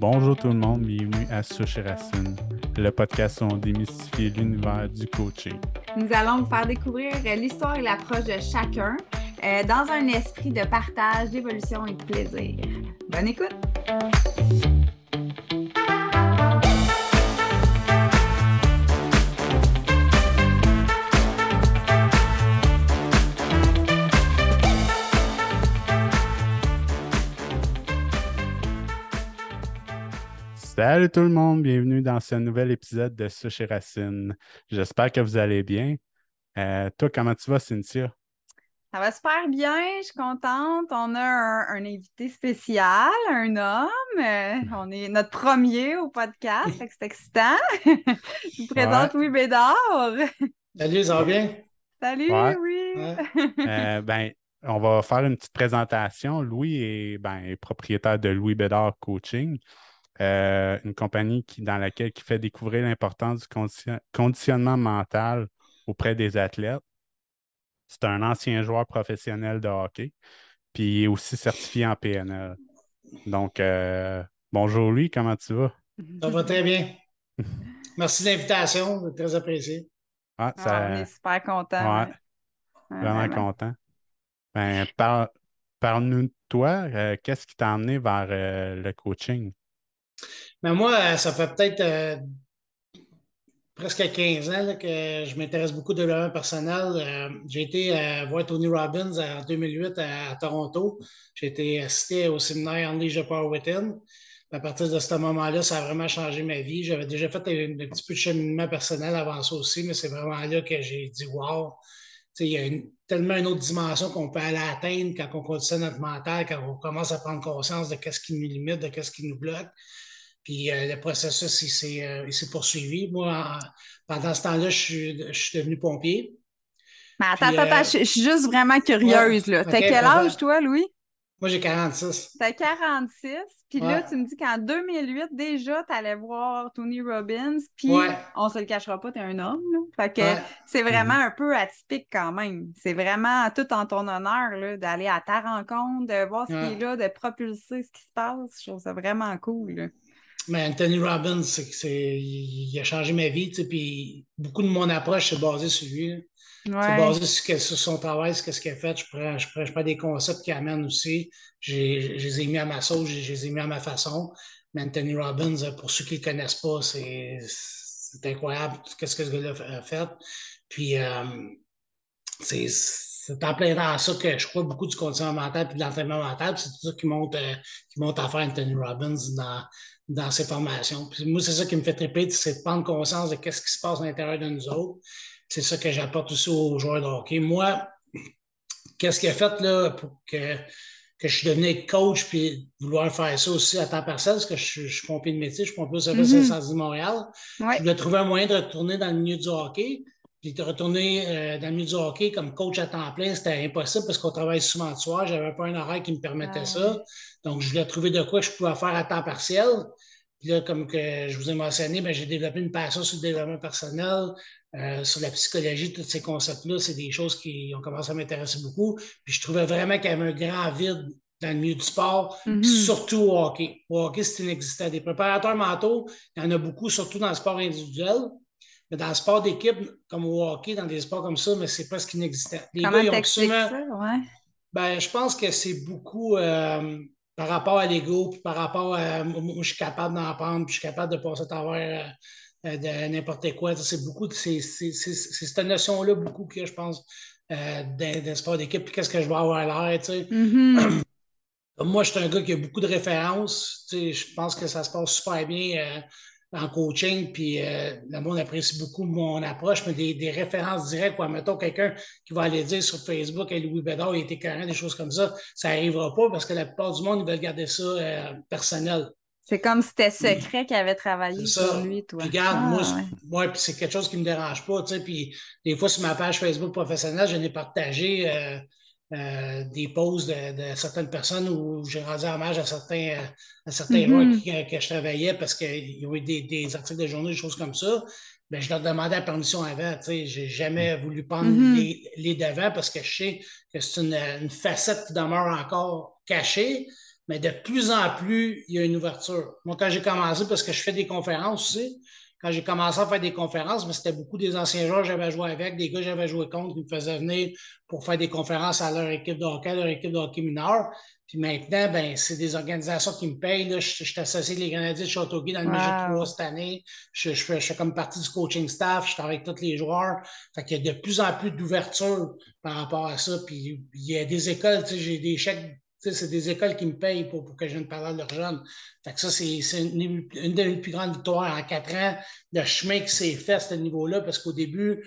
Bonjour tout le monde, bienvenue à Souche Racine, le podcast où on démystifie l'univers du coaching. Nous allons vous faire découvrir l'histoire et l'approche de chacun euh, dans un esprit de partage, d'évolution et de plaisir. Bonne écoute! Salut tout le monde, bienvenue dans ce nouvel épisode de Souche Racine. J'espère que vous allez bien. Euh, toi, comment tu vas, Cynthia? Ça va super bien, je suis contente. On a un, invité spécial, un homme. Euh, on est notre premier au podcast, c'est excitant. je vous présente Louis Bédard. Salut, ça va bien? Salut, oui. Euh, ben, on va faire une petite présentation. Louis est, ben, est propriétaire de Louis Bédard Coaching. Euh, une compagnie qui, dans laquelle qui fait découvrir l'importance du conditionnement mental auprès des athlètes. C'est un ancien joueur professionnel de hockey, puis aussi certifié en PNL. Donc, euh, bonjour lui, comment tu vas? Ça va très bien. Merci de l'invitation, très apprécié. Ah, on est super content. Ouais. Vraiment content. Ben, parle-nous de toi. Euh, qu'est-ce qui t'a amené vers le coaching? Mais moi, euh, ça fait peut-être euh, presque 15 ans que je m'intéresse beaucoup au développement personnel. Euh, j'ai été voir Tony Robbins en 2008 à, Toronto. J'ai été assisté au séminaire Unleash the Power Within. À partir de ce moment-là, ça a vraiment changé ma vie. J'avais déjà fait un, petit peu de cheminement personnel avant ça aussi, mais c'est vraiment là que j'ai dit Wow! Il y a tellement une autre dimension qu'on peut aller atteindre quand on conditionne notre mental, quand on commence à prendre conscience de ce qui nous limite, de ce qui nous bloque. Puis euh, le processus, euh, il s'est poursuivi. Moi, pendant ce temps-là, je suis, devenu pompier. Mais attends, attends, euh, je, suis juste vraiment curieuse. là. T'as quel âge, toi, Louis? Moi, j'ai 46. T'as 46. Puis là, tu me dis qu'en 2008, déjà, tu allais voir Tony Robbins. Puis on se le cachera pas, t'es un homme. Là. Fait que c'est vraiment mm-hmm. un peu atypique quand même. C'est vraiment tout en ton honneur d'aller à ta rencontre, de voir ce qui est là, de propulser ce qui se passe. Je trouve ça vraiment cool. Mais Anthony Robbins, c'est, il a changé ma vie, puis beaucoup de mon approche, c'est basé sur lui. C'est basé sur, son travail, sur ce qu'il a fait. Je prends, je, prends, des concepts qu'il amène aussi. Je les ai mis à ma sauce, je les ai mis à ma façon. Mais Anthony Robbins, pour ceux qui ne le connaissent pas, c'est, incroyable ce que ce gars-là a fait. Puis, euh, c'est, en plein dans ça que je crois beaucoup du conditionnement mental et de l'entraînement mental. C'est tout ça qui monte, euh, qui monte à faire Anthony Robbins dans, dans ses formations. Puis moi, c'est ça qui me fait triper, c'est de prendre conscience de ce qui se passe à l'intérieur de nous autres. C'est ça que j'apporte aussi aux joueurs de hockey. Moi, qu'est-ce qui a fait là, pour que, que je suis devenu coach puis vouloir faire ça aussi à temps partiel, parce que je, suis pompier de métier, je suis pompier au service mm -hmm. de Montréal. Je voulais trouver un moyen de retourner dans le milieu du hockey. Puis de retourner euh, dans le milieu du hockey comme coach à temps plein, c'était impossible parce qu'on travaille souvent le soir. J'avais pas un horaire qui me permettait ça. Donc, je voulais trouver de quoi je pouvais faire à temps partiel. Puis là, comme que je vous ai mentionné, ben, j'ai développé une passion sur le développement personnel, euh, sur la psychologie, tous ces concepts-là. C'est des choses qui ont commencé à m'intéresser beaucoup. Puis je trouvais vraiment qu'il y avait un grand vide dans le milieu du sport, mm-hmm. surtout au hockey. Au hockey, c'est inexistant. Des préparateurs mentaux, il y en a beaucoup, surtout dans le sport individuel. Mais dans le sport d'équipe, comme au hockey, dans des sports comme ça, mais c'est presque inexistant. Les Comment gars, ils ont souvent... ça, ouais? ben, je pense que c'est beaucoup euh, par rapport à l'ego, puis par rapport à moi, je suis capable d'en prendre, puis je suis capable de passer à travers euh, de n'importe quoi. C'est beaucoup, c'est cette notion-là, beaucoup que je pense euh, le sport d'équipe, puis qu'est-ce que je vais avoir l'air, tu sais. Mm-hmm. Moi, je suis un gars qui a beaucoup de références. Tu sais, je pense que ça se passe super bien en coaching, puis euh, le monde apprécie beaucoup mon approche, mais des, références directes, quoi. Mettons quelqu'un qui va aller dire sur Facebook, hey, Louis Bédard, il était carré, des choses comme ça, ça n'arrivera pas parce que la plupart du monde, ils veulent garder ça euh, personnel. C'est comme si c'était secret qu'il avait travaillé sur lui, toi. Puis regarde, moi, ah, c'est quelque chose qui ne me dérange pas, tu sais, puis des fois, sur ma page Facebook professionnelle, je n'ai partagé euh, euh, des poses de, certaines personnes où j'ai rendu hommage à certains, à certains mm que, je travaillais parce qu'ils ont eu des, articles de journée, des choses comme ça. Ben, je leur demandais la permission avant. Je n'ai jamais voulu prendre mm-hmm. les, devants parce que je sais que c'est une, facette qui demeure encore cachée. mais de plus en plus, il y a une ouverture. Moi, quand j'ai commencé, parce que je fais des conférences aussi, quand j'ai commencé à faire des conférences, mais c'était beaucoup des anciens joueurs que j'avais joué avec, des gars que j'avais joué contre qui me faisaient venir pour faire des conférences à leur équipe de hockey, leur équipe de hockey mineur. Puis maintenant, ben, c'est des organisations qui me payent. Là. Je, suis associé avec les Canadiens de Châteauguay dans le wow. 3 cette année. Je, je, fais, je, fais, comme partie du coaching staff. Je travaille avec tous les joueurs. Fait qu'il y a de plus en plus d'ouverture par rapport à ça. Puis il y a des écoles, tu sais, j'ai des chèques c'est des écoles qui me payent pour, pour que je vienne parler de leurs jeunes. Fait que ça, c'est une, une, des plus grandes victoires en quatre ans, le chemin qui s'est fait à ce niveau-là, parce qu'au début,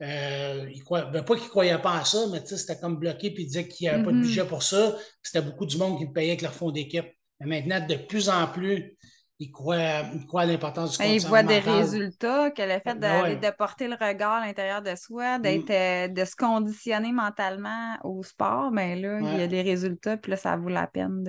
euh, il ben, pas qu'ils ne croyaient pas à ça, mais c'était comme bloqué, puis ils disaient qu'il n'y avait pas de mm-hmm. budget pour ça. C'était beaucoup du monde qui me payait avec leur fonds d'équipe. Mais maintenant, de plus en plus, il croit, à l'importance du Il voit des résultats, que le fait de, de, porter le regard à l'intérieur de soi, d'être, mm. euh, de se conditionner mentalement au sport, mais ben là, il y a des résultats, puis là, ça vaut la peine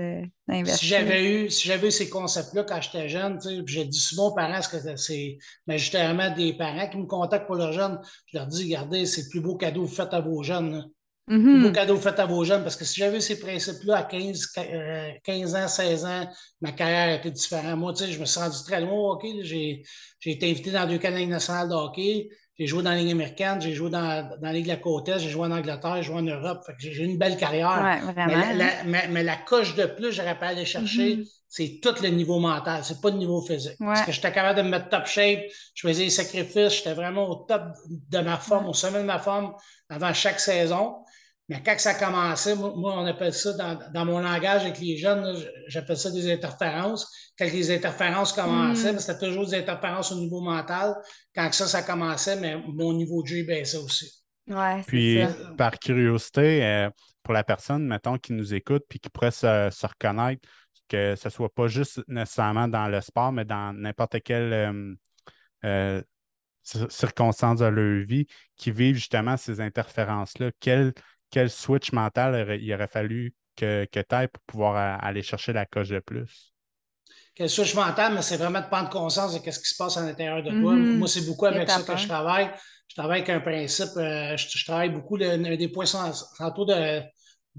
d'investir. Si j'avais eu, si j'avais eu ces concepts-là quand j'étais jeune, je dis souvent aux parents que c'est justement des parents qui me contactent pour leurs jeunes. Je leur dis, regardez, c'est le plus beau cadeau que vous faites à vos jeunes. Mm Beau cadeau fait à vos jeunes, parce que si j'avais ces principes-là à 15, 15 euh, ans, 16 ans, ma carrière était différente. Moi, tu sais, je me suis rendu très loin au hockey. J'ai été invité dans deux canaux nationales de hockey. J'ai joué dans la Ligue américaine, j'ai joué dans, dans la Ligue de la Côte Est, j'ai joué en Angleterre, j'ai joué en Europe. J'ai eu une belle carrière. Ouais, mais, la, la, mais, la, coche de plus, j'aurais pas aller chercher, mm-hmm. c'est tout le niveau mental, c'est pas le niveau physique. Parce que j'étais capable de me mettre top shape, je faisais des sacrifices, j'étais vraiment au top de ma forme, au sommet de ma forme avant chaque saison. Mais quand ça commençait, moi, on appelle ça dans, mon langage avec les jeunes, j'appelle ça des interférences. Quand les interférences commençaient, mm. c'était toujours des interférences au niveau mental. Quand ça, ça commençait, mais mon niveau de jeu baissait aussi. Ouais, puis, par curiosité, euh, pour la personne, mettons, qui nous écoute puis qui pourrait se, reconnaître, que ce ne soit pas juste nécessairement dans le sport, mais dans n'importe quelle euh, euh, circonstance de leur vie, qui vivent justement ces interférences-là, quelle quel switch mental il aurait fallu que, que tu ailles pour pouvoir aller chercher la coche de plus? Quel switch mental, mais c'est vraiment de prendre conscience de ce qui se passe à l'intérieur de toi. Mm-hmm. Moi, c'est beaucoup avec ça que je travaille. Je travaille avec un principe, euh, je, travaille beaucoup, le, un des points centraux de,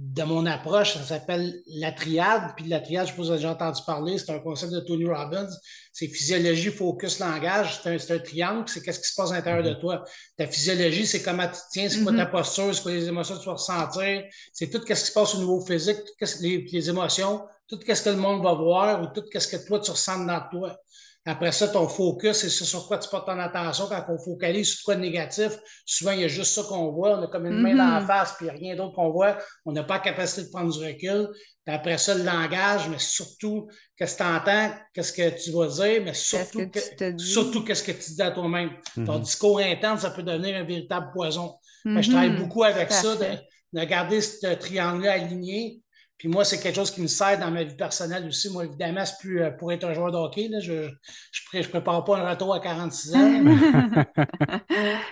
de mon approche, ça s'appelle la triade. Puis la triade, je suppose que vous avez déjà entendu parler, c'est un concept de Tony Robbins. C'est physiologie, focus, langage. C'est un, triangle, c'est qu'est-ce qui se passe à l'intérieur de mm-hmm. toi. Ta physiologie, c'est comment tu tiens, c'est quoi ta mm-hmm. posture, c'est quoi les émotions que tu vas ressentir. C'est tout ce qui se passe au niveau physique, tout les, les émotions, tout ce que le monde va voir ou tout ce que toi, tu ressens dans toi. Après ça, ton focus, c'est sur quoi tu portes ton attention. Quand on focalise sur quoi de négatif, souvent, il y a juste ça qu'on voit. On a comme une main dans la mm-hmm. face, puis rien d'autre qu'on voit. On n'a pas la capacité de prendre du recul. Puis après ça, le langage, mais surtout, qu'est-ce que tu entends, qu'est-ce que tu vas dire, mais surtout, surtout qu'est-ce que tu dis à toi-même. Ton mm-hmm. discours interne, ça peut devenir un véritable poison. Je travaille mm-hmm. beaucoup avec ça, de, de garder ce triangle-là aligné puis moi, c'est quelque chose qui me sert dans ma vie personnelle aussi. Moi, évidemment, c'est plus euh, pour être un joueur de hockey. Là, je ne prépare pas un retour à 46 ans.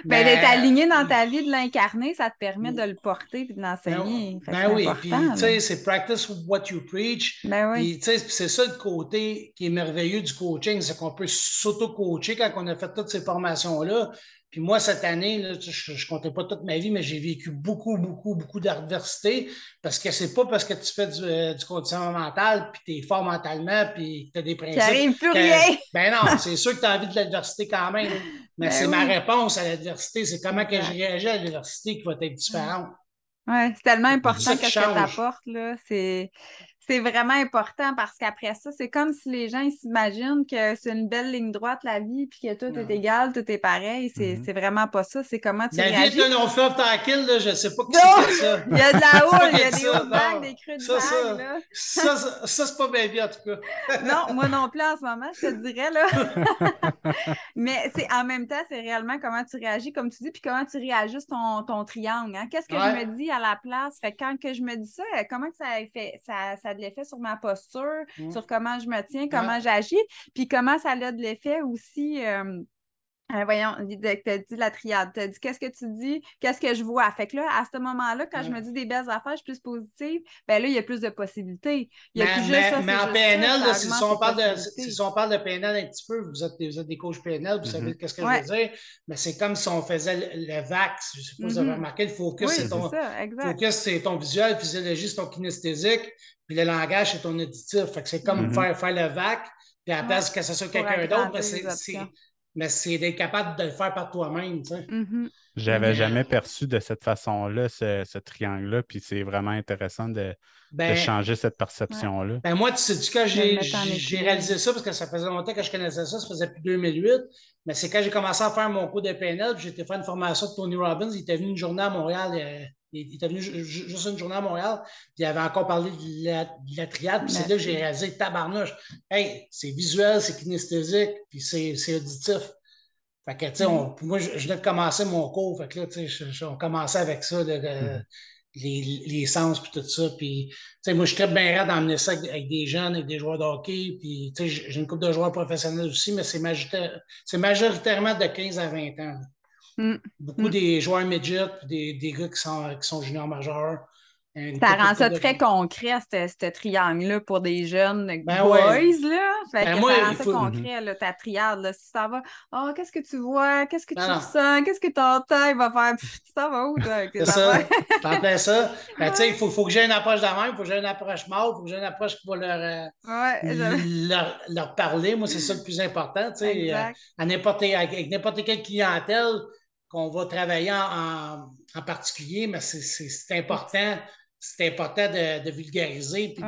ben, d'être aligné dans ta vie, de l'incarner, ça te permet de le porter et de l'enseigner. Ben, ben oui, puis tu sais, c'est practice what you preach. Ben oui. Puis c'est ça le côté qui est merveilleux du coaching, c'est qu'on peut s'auto-coacher quand on a fait toutes ces formations-là. Puis moi, cette année, je ne comptais pas toute ma vie, mais j'ai vécu beaucoup, beaucoup, beaucoup d'adversité parce que c'est pas parce que tu fais du, euh, du conditionnement mental, puis tu es fort mentalement, puis que tu as des principes. Ça n'arrive plus rien. Ben non, c'est sûr que tu as envie de l'adversité quand même. Mais ben c'est ma réponse à l'adversité. C'est comment que je réagis à l'adversité qui va être différente. Oui, c'est tellement important que, que tu apportes. C'est c'est vraiment important parce qu'après ça, c'est comme si les gens s'imaginent que c'est une belle ligne droite, la vie, puis que tout est égal, tout est pareil. C'est mm-hmm. vraiment pas ça. C'est comment tu la réagis. Vie est un fleuve tranquille, là, je sais pas qui c'est ça. Il y a de la houle, il y a des hauts de des creux de ça, vagues, là. Ça, ça, ça c'est pas bien bien, en tout cas. non, moi non plus en ce moment, je te dirais, là. Mais c'est en même temps, c'est réellement comment tu réagis, comme tu dis, puis comment tu réagis ton, ton triangle. Hein? Qu'est-ce que je me dis à la place? Fait quand que je me dis ça, comment que ça fait ça, ça de l'effet sur ma posture, mmh. sur comment je me tiens, comment j'agis, puis comment ça a de l'effet aussi. Euh, Euh, voyons, tu as dit la triade. Tu as dit qu'est-ce que tu dis, qu'est-ce que je vois? Fait que là, à ce moment-là, quand je me dis des belles affaires, je suis plus positive, ben là, il y a plus de possibilités. Il y a mais, plus mais, mais en PNL, si, on parle de, si, on parle de PNL un petit peu, vous êtes, vous êtes des coachs PNL, vous savez mm-hmm. qu'est-ce que je veux dire, mais c'est comme si on faisait le, VAX. Je ne sais pas si vous avez remarqué, le focus, c'est ton, focus, c'est ton visuel, physiologie, c'est ton kinesthésique, puis le langage, c'est ton auditif. Fait que c'est comme mm-hmm. faire, faire le VAC, puis à la place que ce soit quelqu'un d'autre, mais c'est mais c'est d'être capable de le faire par toi-même. Tu sais. Mm-hmm. J'avais jamais perçu de cette façon-là ce, triangle-là, puis c'est vraiment intéressant de, ben, changer cette perception-là. Ben moi, tu sais, quand j'ai réalisé ça, parce que ça faisait longtemps que je connaissais ça, ça faisait depuis 2008, mais c'est quand j'ai commencé à faire mon cours de PNL, puis j'étais fait une formation de Tony Robbins, il était venu une journée à Montréal. Euh, il était venu juste une journée à Montréal, puis il avait encore parlé de la, triade, puis c'est là que j'ai réalisé tabarnouche. Hey, c'est visuel, c'est kinesthésique, puis c'est auditif. Fait que, tu sais, mm. moi, je, venais de commencer mon cours, fait que là, tu sais, on commençait avec ça, mm. les, les, sens, puis tout ça. Puis, tu sais, moi, je suis très bien rare d'emmener ça avec, des jeunes, avec des joueurs de hockey, puis, tu sais, j'ai une couple de joueurs professionnels aussi, mais c'est majoritairement de 15 à 20 ans. Mm. Beaucoup mm. des joueurs midget, des, des gars qui sont, qui sont juniors majeurs. Ça rend ça très concret, ce triangle-là, pour des jeunes ben boys. Là. Fait ben que ça rend ça concret, là, ta triade. Là. Si ça va, oh, qu'est-ce que tu vois? Qu'est-ce que tu ressens? Qu'est-ce que tu entends? Il va faire, ça va où? C'est ça. T'entends ça? Ben, il faut, faut, que j'ai une approche de même, il faut que j'ai une approche mort, il faut que j'ai une approche qui va leur, euh, leur, leur, parler. Moi, c'est ça le plus important. Tu sais, euh, à n'importe, avec n'importe quelle clientèle, qu'on va travailler en, en, particulier, mais c'est important c'est important de, vulgariser puis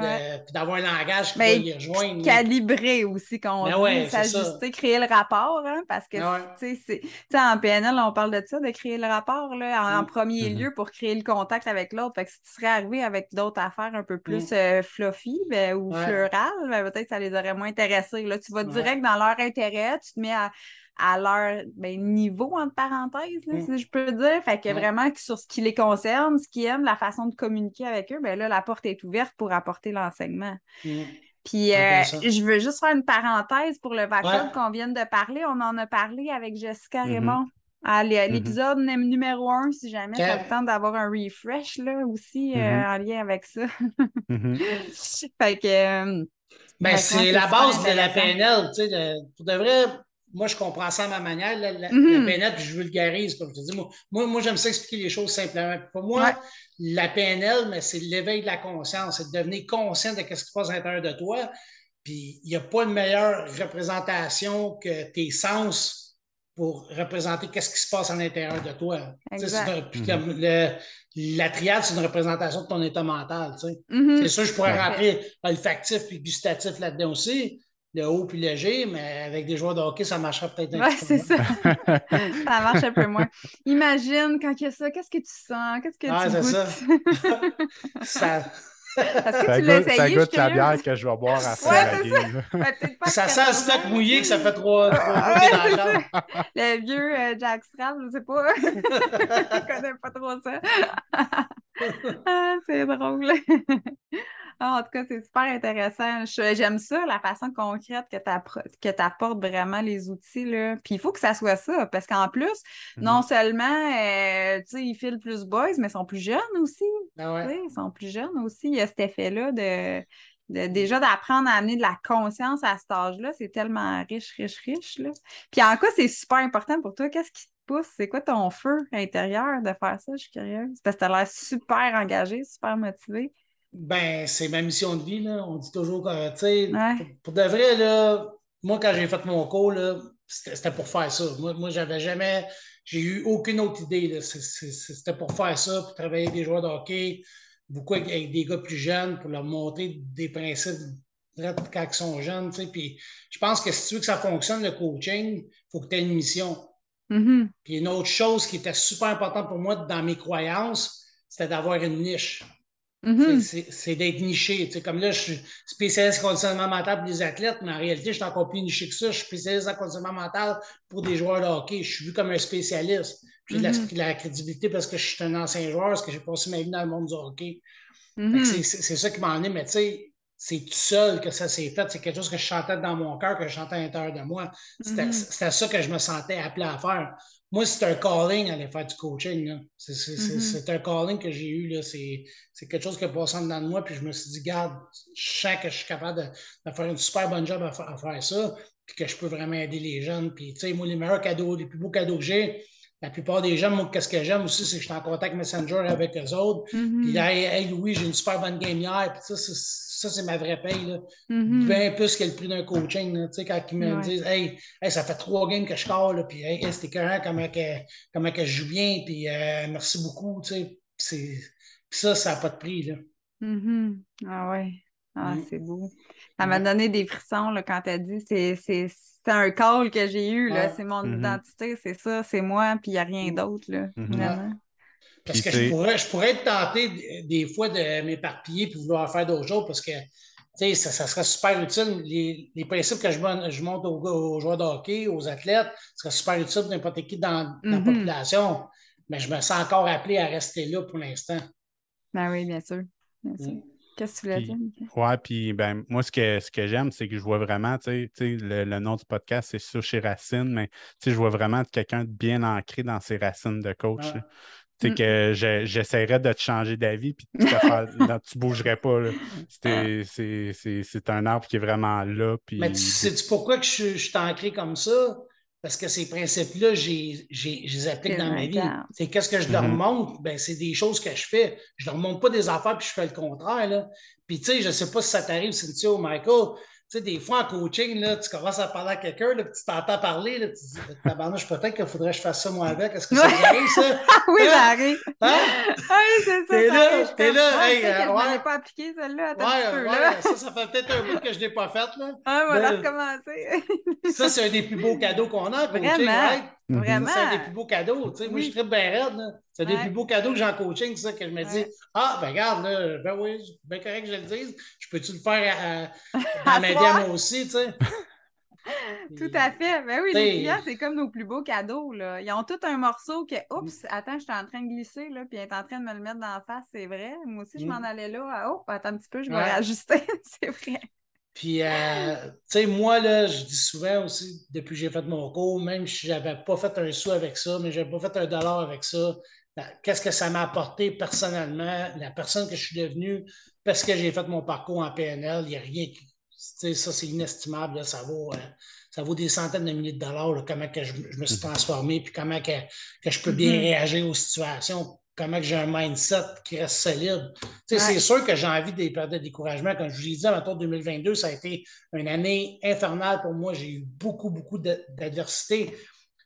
d'avoir un langage qui va y rejoindre. Calibrer aussi, quand on s'ajuster, créer le rapport, hein, parce que, tu sais, en PNL, on parle de ça, de créer le rapport, là, en, premier mm-hmm. lieu pour créer le contact avec l'autre. Fait que si tu serais arrivé avec d'autres affaires un peu plus mm. euh, fluffy ben, ou fleurales, ben, peut-être que ça les aurait moins intéressés. Là, tu vas direct dans leur intérêt, tu te mets à à leur ben, niveau, entre parenthèses, mm. si je peux dire. Fait que vraiment, sur ce qui les concerne, ce qu'ils aiment, la façon de communiquer avec eux, ben là, la porte est ouverte pour apporter l'enseignement. Mm. Puis, euh, je veux juste faire une parenthèse pour le vacuum qu'on vient de parler. On en a parlé avec Jessica mm-hmm. Raymond à mm-hmm. l'épisode numéro un, si jamais ça le temps d'avoir un refresh là aussi euh, mm-hmm. en lien avec ça. fait que. Euh, ben, c'est la base de la PNL, tu sais, pour de vrai, moi, je comprends ça à ma manière, la, la, mm-hmm. PNL, puis je vulgarise, comme je te dis. Moi, moi, j'aime ça expliquer les choses simplement. Pour moi, la PNL, mais c'est l'éveil de la conscience, c'est de devenir conscient de ce qui se passe à l'intérieur de toi. Puis, il n'y a pas une meilleure représentation que tes sens pour représenter qu'est-ce qui se passe à l'intérieur de toi. Puis, mm-hmm. la triade, c'est une représentation de ton état mental. Mm-hmm. C'est sûr, je pourrais rentrer olfactif puis gustatif là-dedans aussi le haut puis léger, mais avec des joueurs de hockey, ça marcherait peut-être un ouais, c'est ça. ça marche un peu moins. Imagine quand il y a ça, qu'est-ce que tu sens? Qu'est-ce que ah, tu goûtes? ça. ça... ça, goûte, ça goûte la bière que je vais boire à ouais, ça. ça sent le stock mouillé que ça fait trois, trois dans la chambre. Le vieux euh, Jack Strap, je sais pas. je connais pas trop ça. ah, c'est drôle. Ah, en tout cas, c'est super intéressant. J'aime ça, la façon concrète que tu apportes vraiment les outils. Là. Puis il faut que ça soit ça, parce qu'en plus, non mm-hmm. seulement, euh, ils filent plus boys, mais ils sont plus jeunes aussi. Ah ils sont plus jeunes aussi. Il y a cet effet-là de, déjà d'apprendre à amener de la conscience à cet âge-là. C'est tellement riche, riche, riche. Là. Puis en quoi c'est super important pour toi? Qu'est-ce qui te pousse? C'est quoi ton feu intérieur de faire ça? Je suis curieuse. Parce que tu as l'air super engagé, super motivé. Ben, c'est ma mission de vie, là. On dit toujours que, tu sais, pour, de vrai, là, moi, quand j'ai fait mon cours, c'était pour faire ça. Moi, moi j'avais jamais, j'ai eu aucune autre idée, C'était pour faire ça, pour travailler avec des joueurs de hockey, beaucoup avec, des gars plus jeunes, pour leur montrer des principes quand ils sont jeunes, tu sais. Puis je pense que si tu veux que ça fonctionne, le coaching, il faut que tu aies une mission. Mm-hmm. Puis une autre chose qui était super importante pour moi dans mes croyances, c'était d'avoir une niche. Mm-hmm. C'est d'être niché. comme là, je suis spécialiste en conditionnement mental pour les athlètes, mais en réalité, je suis encore plus niché que ça. Je suis spécialiste en conditionnement mental pour des joueurs de hockey. Je suis vu comme un spécialiste. J'ai mm-hmm. la, crédibilité parce que je suis un ancien joueur, parce que j'ai passé ma vie dans le monde du hockey. Mm-hmm. C'est ça qui m'a emmené. Mais tu sais, c'est tout seul que ça s'est fait. C'est quelque chose que je chantais dans mon cœur, que je chantais à l'intérieur de moi. C'était ça que je me sentais appelé à faire. Moi, c'est un calling aller faire du coaching. Mm-hmm. C'est un calling que j'ai eu. C'est quelque chose qui est passé en dedans de moi. Puis je me suis dit, garde, je sens que je suis capable de, faire une super bonne job à, faire ça. Puis que je peux vraiment aider les jeunes. Puis, tu sais, moi, les meilleurs cadeaux, les plus beaux cadeaux que j'ai, la plupart des gens, moi, qu'est-ce que j'aime aussi, c'est que je suis en contact Messenger avec eux autres. Mm-hmm. Puis là, hey, Louis, j'ai une super bonne game hier. Puis ça, ça c'est ma vraie paye. Là. Mm-hmm. Bien plus que le prix d'un coaching. Tu sais, quand ils me disent, hey, ça fait trois games que je colle, puis hey, c'était comment, que, comment que je joue bien, puis euh, merci beaucoup. Tu sais, puis ça, ça n'a pas de prix. Là. Mm-hmm. Ah ouais. Ah, mm. c'est beau. Ça m'a donné des frissons là, quand tu as dit c'est un call que j'ai eu. C'est mon mm-hmm. identité, c'est ça, c'est moi, puis il n'y a rien mm. d'autre. Mm-hmm. Parce que je pourrais, je pourrais être tenté des fois de m'éparpiller puis vouloir faire d'autres choses parce que ça, ça serait super utile. Les, les principes que je, je montre aux, joueurs de hockey, aux athlètes, ce serait super utile pour n'importe qui dans, la population. Mais je me sens encore appelé à rester là pour l'instant. Ben oui, bien sûr. Bien sûr. Mm. Qu'est-ce que tu voulais dire? Ouais, puis ben, moi, ce que, ce que j'aime, c'est que je vois vraiment, tu sais, le, le, nom du podcast, c'est sur chez Racine, mais je vois vraiment quelqu'un de bien ancré dans ses racines de coach. C'est mm. que j'essaierais de te changer d'avis puis de te faire, tu bougerais pas. C'est un arbre qui est vraiment là. Puis... Mais sais-tu pourquoi que je, je suis ancré comme ça? Parce que ces principes-là, je les applique dans ma vie. C'est qu'est-ce que je leur mm-hmm. montre? Ben, c'est des choses que je fais. Je ne leur montre pas des affaires puis je fais le contraire. Là. Puis, tu sais, je ne sais pas si ça t'arrive, Cynthia ou Michael. Tu sais, des fois en coaching, là, tu commences à parler à quelqu'un, puis tu t'entends parler, là, tu te dis, tabarnouche, peut-être qu'il faudrait que je fasse ça moi avec. Est-ce que ça arrive, ça? oui, ça hein? arrive. Hein? Oui, c'est ça. T'es là, t'es là. Hey, euh, ouais. Pas appliqué celle-là. Ouais, ouais, ça, ça fait peut-être un bout que je ne l'ai pas faite, là. Ah, on va recommencer. ça, c'est un des plus beaux cadeaux qu'on a en coaching, Vraiment. Vraiment. C'est un des plus beaux cadeaux. Tu sais, Moi, je suis très bien raide. C'est un des plus beaux cadeaux que j'ai en coaching, c'est ça que je me dis Ah, ben regarde, là, ben oui, bien correct que je le dise. Je peux-tu le faire à, à, moi aussi, tu sais? Tout à fait. Ben oui, les clients, c'est comme nos plus beaux cadeaux. Là. Ils ont tout un morceau que, oups, attends, je suis en train de glisser, là, puis elle est en train de me le mettre dans la face, c'est vrai. Moi aussi, je m'en mm. allais là. Oh, attends un petit peu, je vais réajuster. c'est vrai. Puis, euh, tu sais, moi, là, je dis souvent aussi, depuis que j'ai fait mon cours, même si je n'avais pas fait un sou avec ça, mais je n'avais pas fait un dollar avec ça, ben, qu'est-ce que ça m'a apporté personnellement, la personne que je suis devenue, parce que j'ai fait mon parcours en PNL, il n'y a rien qui. Tu sais, ça, c'est inestimable, ça vaut. Euh, ça vaut des centaines de milliers de dollars, comment que je, me suis transformé, puis comment que, que je peux bien mm-hmm. réagir aux situations comment j'ai un mindset qui reste solide. C'est sûr que j'ai envie des périodes de découragement. Comme je vous l'ai dit, en 2022, ça a été une année infernale pour moi. J'ai eu beaucoup, beaucoup d'adversité.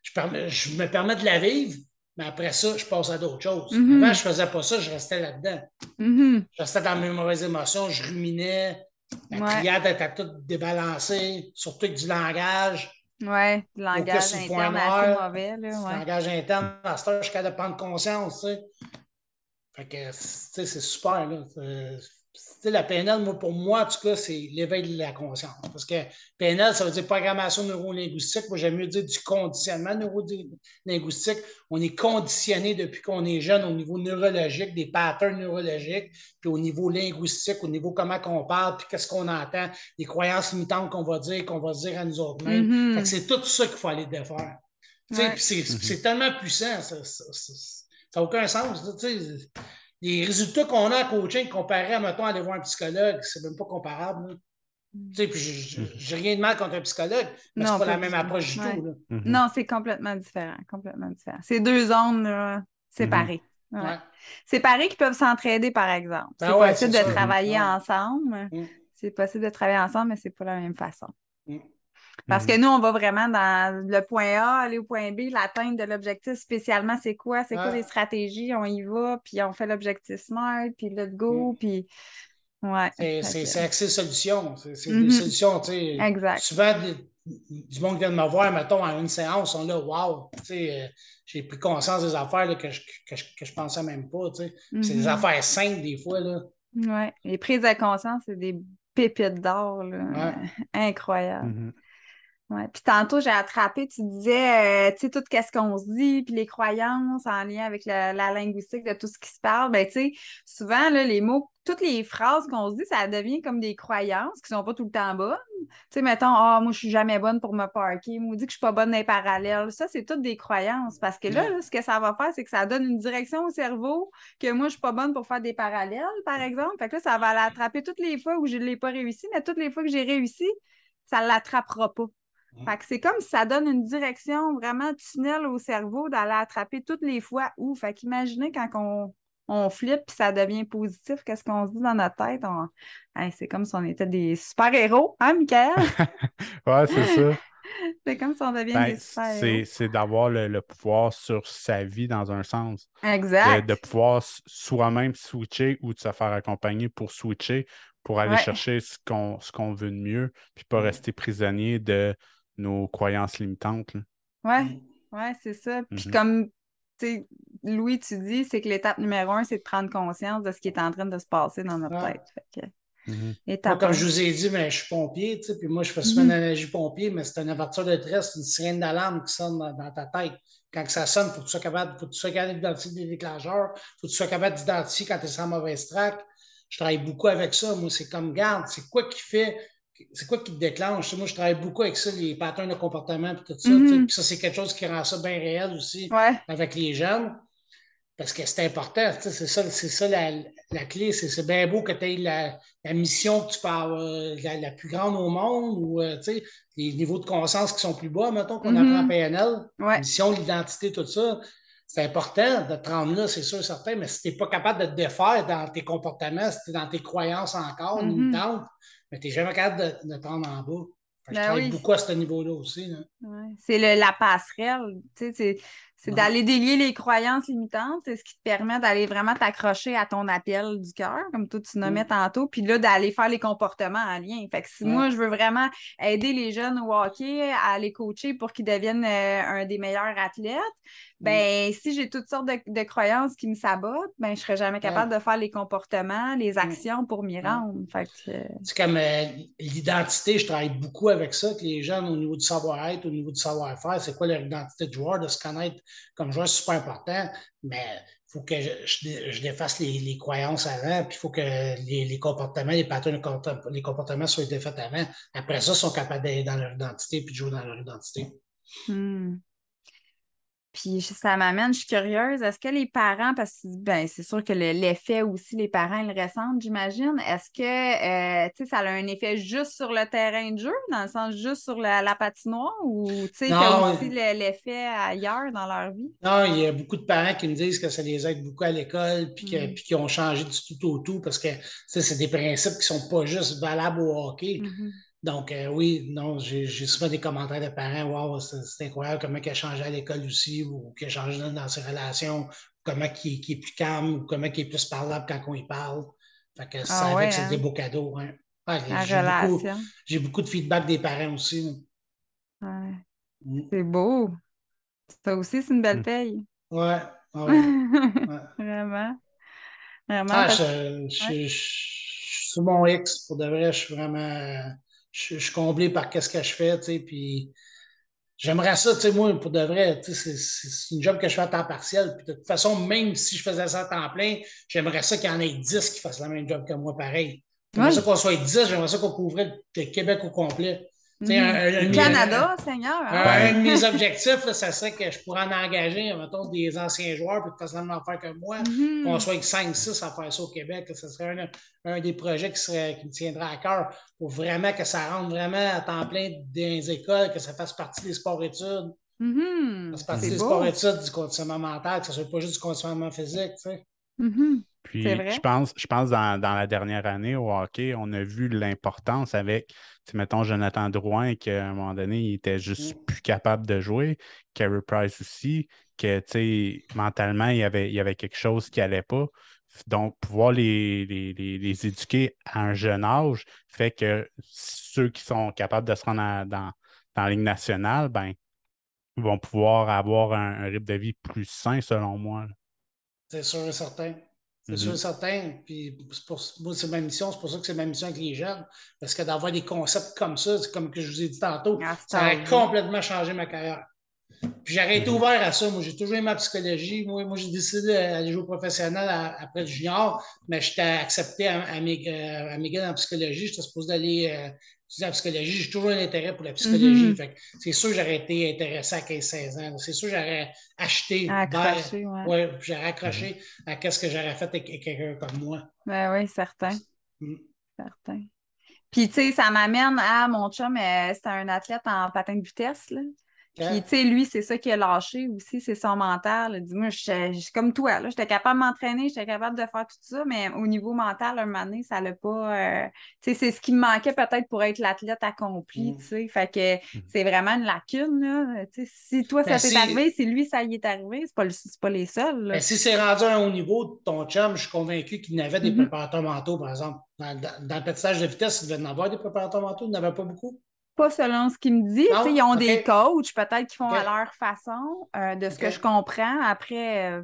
Je, me permets de la vivre, mais après ça, je passe à d'autres choses. Mm-hmm. Avant, je ne faisais pas ça, je restais là-dedans. Mm-hmm. Je restais dans mes mauvaises émotions, je ruminais. La criade était toute débalancée, surtout avec du langage. Oui, langage interne assez mauvais. Là, ouais. langage interne, à ce je suis capable de prendre conscience. Tu sais. Fait que, c'est super. Là la PNL, moi, pour moi, en tout cas, c'est l'éveil de la conscience. Parce que PNL, ça veut dire programmation neurolinguistique. Moi, j'aime mieux dire du conditionnement neurolinguistique. On est conditionné depuis qu'on est jeune au niveau neurologique, des patterns neurologiques, puis au niveau linguistique, au niveau comment on parle, puis qu'est-ce qu'on entend, les croyances limitantes qu'on va dire, qu'on va dire à nous autres mêmes. Mm-hmm. C'est tout ça qu'il faut aller défaire. C'est tellement puissant, ça n'a aucun sens les résultats qu'on a en coaching comparé à, mettons, aller voir un psychologue, c'est même pas comparable. Tu sais, puis j'ai rien de mal contre un psychologue, mais c'est pas, la même approche du tout. Mhm. Non, c'est complètement différent. Complètement différent. C'est deux zones séparées. Mhm. Séparées qui peuvent s'entraider, par exemple. Ben c'est possible de travailler ensemble. Mm. C'est possible de travailler ensemble, mais c'est pas la même façon. Parce que mhm. nous, on va vraiment dans le point A, aller au point B, l'atteinte de l'objectif spécialement, c'est quoi? C'est quoi les stratégies? On y va, puis on fait l'objectif smart, puis let's go, mm. puis... Ouais. C'est axé solution. C'est des mhm. solutions, tu sais. Exact. Souvent, du monde qui vient de me voir, mettons, en une séance, on là, wow, tu sais, euh, j'ai pris conscience des affaires là, que, je, que, je, pensais même pas, tu sais. C'est des mhm. affaires simples, des fois, là. Oui, les prises de conscience, c'est des pépites d'or, là. Incroyable. Ouais. Puis tantôt, j'ai attrapé, tu disais, euh, tu sais, tout ce qu'on se dit, puis les croyances en lien avec la, linguistique de tout ce qui se parle. Ben, tu sais, souvent, là, les mots, toutes les phrases qu'on se dit, ça devient comme des croyances qui sont pas tout le temps bonnes. Tu sais, mettons, ah, moi, je suis jamais bonne pour me parker. Moi, dit que je suis pas bonne dans les parallèles. Ça, c'est toutes des croyances. Parce que là, ce que ça va faire, c'est que ça donne une direction au cerveau que moi, je suis pas bonne pour faire des parallèles, par exemple. Fait que là, ça va l'attraper toutes les fois où je l'ai pas réussi, mais toutes les fois que j'ai réussi, ça l'attrapera pas. Mmh. Fait que c'est comme si ça donne une direction vraiment tunnel au cerveau d'aller attraper toutes les fois où. Fait qu'imaginez quand on, on flippe puis ça devient positif, qu'est-ce qu'on se dit dans notre tête? c'est comme si on était des super-héros, hein, Michael? ouais, c'est ça. c'est comme si on devient ben, des super-héros. C'est d'avoir le, pouvoir sur sa vie dans un sens. Exact. De, pouvoir soi-même switcher ou de se faire accompagner pour switcher, pour aller chercher ce qu'on veut de mieux, puis pas rester prisonnier de nos croyances limitantes. Oui, ouais, c'est ça. Puis mm-hmm. comme Louis, tu dis, c'est que l'étape numéro un, c'est de prendre conscience de ce qui est en train de se passer dans notre tête. Mm-hmm. comme je vous ai dit, ben, je suis pompier, puis moi, je fais souvent une mm-hmm. analogie pompier, mais c'est une ouverture de tresse, une sirène d'alarme qui sonne dans, ta tête. Quand ça sonne, il faut que tu sois capable, faut que tu sois capable d'identifier des déclencheurs, il faut que tu sois capable d'identifier quand tu es sur mauvaise track. Je travaille beaucoup avec ça. Moi, c'est comme, garde, c'est quoi qui fait c'est quoi qui te déclenche? Moi, je travaille beaucoup avec ça, les patterns de comportement et tout ça. Mm-hmm. ça, c'est quelque chose qui rend ça bien réel aussi avec les jeunes. Parce que c'est important, c'est ça, c'est ça la, clé. C'est bien beau que tu aies la, mission que tu parles la, plus grande au monde ou euh, les niveaux de conscience qui sont plus bas, mettons, qu'on apprend en mm-hmm. PNL. La mission, l'identité, tout ça. C'est important de te rendre là, c'est sûr, certain, mais si tu n'es pas capable de te défaire dans tes comportements, si tu es dans tes croyances encore, mm limitantes, mais tu n'es jamais capable de, de prendre en bas. je ben travaille beaucoup à ce niveau-là aussi. C'est la passerelle. C'est d'aller délier les croyances limitantes. C'est ce qui te permet d'aller vraiment t'accrocher à ton appel du cœur, comme toi tu nommais mm. tantôt, puis là, d'aller faire les comportements en lien. Fait que si moi, je veux vraiment aider les jeunes au hockey, à les coacher pour qu'ils deviennent euh, un des meilleurs athlètes, ben, si j'ai toutes sortes de, croyances qui me sabotent, ben, je ne serais jamais capable de faire les comportements, les actions pour m'y rendre. C'est comme euh, l'identité, je travaille beaucoup avec ça, que les jeunes, au niveau du savoir-être, au niveau du savoir-faire, c'est quoi leur identité de joueur, de se connaître comme joueur, c'est super important, mais il faut que je, défasse les, croyances avant, puis il faut que les, comportements, les patterns, les comportements soient défaits avant. Après ça, ils sont capables d'aller dans leur identité puis de jouer dans leur identité. Hmm. Puis ça m'amène, je suis curieuse, est-ce que les parents, parce que ben, c'est sûr que l'effet aussi, les parents, ils le ressentent, j'imagine, est-ce que euh, ça a un effet juste sur le terrain de jeu, dans le sens juste sur la, patinoire, ou tu as aussi l'effet ailleurs dans leur vie? Non, il y a beaucoup de parents qui me disent que ça les aide beaucoup à l'école, puis mmh. qui ont changé du tout au tout, parce que c'est des principes qui ne sont pas juste valables au hockey. Mmh donc, euh, oui, non, j'ai souvent des commentaires de parents, waouh, c'est incroyable comment il a changé à l'école aussi, ou qu'il a changé dans, ses relations, comment il, est plus calme, ou comment il est plus parlable quand on y parle. Fait que ça ah c'est des hein? beaux cadeaux. Hein. j'ai beaucoup, de feedback des parents aussi. Ouais. Mm. C'est beau. Ça aussi, c'est une belle mm. paye. Ouais. Vraiment. Vraiment. Ah, je, je, suis sur mon X, pour de vrai, je suis vraiment je, suis comblé par qu'est-ce que je fais, tu sais, puis j'aimerais ça, tu sais, moi, pour de vrai, tu sais, c'est une job que je fais à temps partiel, puis de toute façon, même si je faisais ça à temps plein, j'aimerais ça qu'il y en ait 10 qui fassent la même job que moi, pareil. J'aimerais ça qu'on soit 10, j'aimerais ça qu'on couvrait le Québec au complet. Le Canada, Seigneur. Un, de mes objectifs, ça serait que je pourrais en engager, mettons, des anciens joueurs pour faire la même affaire que moi, mm-hmm. qu'on soit 5-6 à faire ça au Québec. Ce serait un, des projets qui, serait, qui me tiendrait à cœur pour vraiment que ça rentre vraiment à temps plein dans les écoles, que ça fasse partie des sports-études. Mm-hmm. Ça fasse partie des sports-études, du conditionnement mental, que ce soit pas juste du conditionnement physique. Tu sais. Puis je pense, je pense dans, dans, la dernière année au hockey, on a vu l'importance avec, mettons, Jonathan Drouin, qu'à un moment donné, il était juste mm. plus capable de jouer. Carey Price aussi, que mentalement, il y, avait, il y avait quelque chose qui n'allait pas. Donc, pouvoir les, les, les, éduquer à un jeune âge fait que ceux qui sont capables de se rendre dans, dans la Ligue nationale, ben, vont pouvoir avoir un, rythme de vie plus sain, selon moi. C'est sûr et certain. C'est sûr, certain. Puis pour, moi, c'est ma mission. C'est pour ça que c'est ma mission avec les jeunes. Parce que d'avoir des concepts comme ça, c'est comme que je vous ai dit tantôt, ah, ça a complètement changé ma carrière. Puis j'aurais été ouvert à ça. Moi, j'ai toujours aimé ma psychologie. Moi, moi j'ai décidé d'aller jouer professionnel après le junior, mais j'étais accepté à, à, euh, en psychologie. J'étais supposé d'aller euh, étudier en psychologie. J'ai toujours un intérêt pour la psychologie. Mm-hmm. C'est sûr que j'aurais été intéressé à 15-16 ans. C'est sûr que j'aurais acheté. Accroché, ouais. j'aurais accroché à ce que j'aurais fait avec quelqu'un comme moi. Ben oui, certain. Mm. Certain. Puis, tu sais, ça m'amène à mon chum, euh, c'était un athlète en patin de vitesse, là. Puis, tu sais, lui, c'est ça qui a lâché aussi, c'est son mental. Dis-moi, je suis comme toi, là, j'étais capable de m'entraîner, j'étais capable de faire tout ça, mais au niveau mental, un moment donné, ça l'a pas. Euh, tu sais, c'est ce qui me manquait peut-être pour être l'athlète accompli, mm. tu sais. Fait que mm. c'est vraiment une lacune, là. Tu sais, si toi, ça ben, t'est arrivé, si lui, ça y est arrivé, c'est pas, pas les seuls. Là. Ben, si c'est rendu à un haut niveau ton chum, je suis convaincu qu'il n'avait des mm-hmm. préparateurs mentaux, par exemple. Dans, dans, le pétissage de vitesse, il devait en avoir des préparateurs mentaux, il n'avait pas beaucoup? Pas selon ce qu'il me dit. ils ont des coachs, peut-être qui font à leur façon, euh, de ce que je comprends. Après, euh,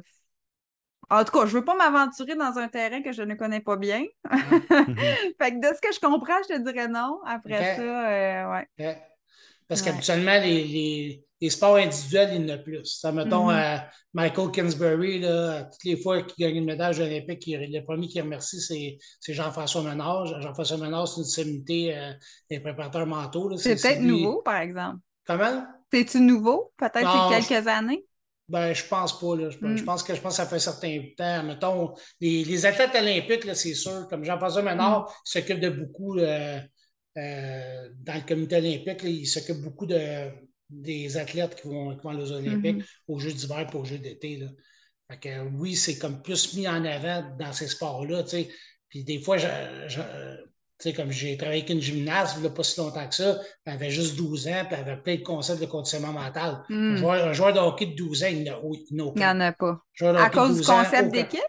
en tout cas, je ne veux pas m'aventurer dans un terrain que je ne connais pas bien. fait que de ce que je comprends, je te dirais non. Après ça, euh, ouais. Parce qu'habituellement, les, les sports individuels, il y en a plus. Ça, mettons, mm-hmm. à Michael Kingsbury, là, toutes les fois qu'il gagne une médaille olympique, le premier qui remercie, c'est Jean-François Menard. Jean-François Menard, c'est une sommité euh, des préparateurs mentaux. C'est peut-être nouveau, par exemple. Comment? C'est-tu nouveau? Peut-être il y a quelques années? Ben, je pense pas. Là. Je, mm. pense que je pense que ça fait un certain temps. Mettons, les, les athlètes olympiques, c'est sûr, comme Jean-François Menard, mm. s'occupe de beaucoup euh, euh, dans le comité olympique, il s'occupe beaucoup de des athlètes qui vont, qui vont aux Olympiques, mm-hmm. aux Jeux d'hiver et aux Jeux d'été. Oui, c'est comme plus mis en avant dans ces sports-là. Puis des fois, je, comme j'ai travaillé avec une gymnaste, il n'y a pas si longtemps que ça, elle avait juste 12 ans, puis elle avait plein de concepts de conditionnement mental. Un, mm. joueur, de hockey de 12 ans, il n'y en a pas. À cause du concept d'équipe?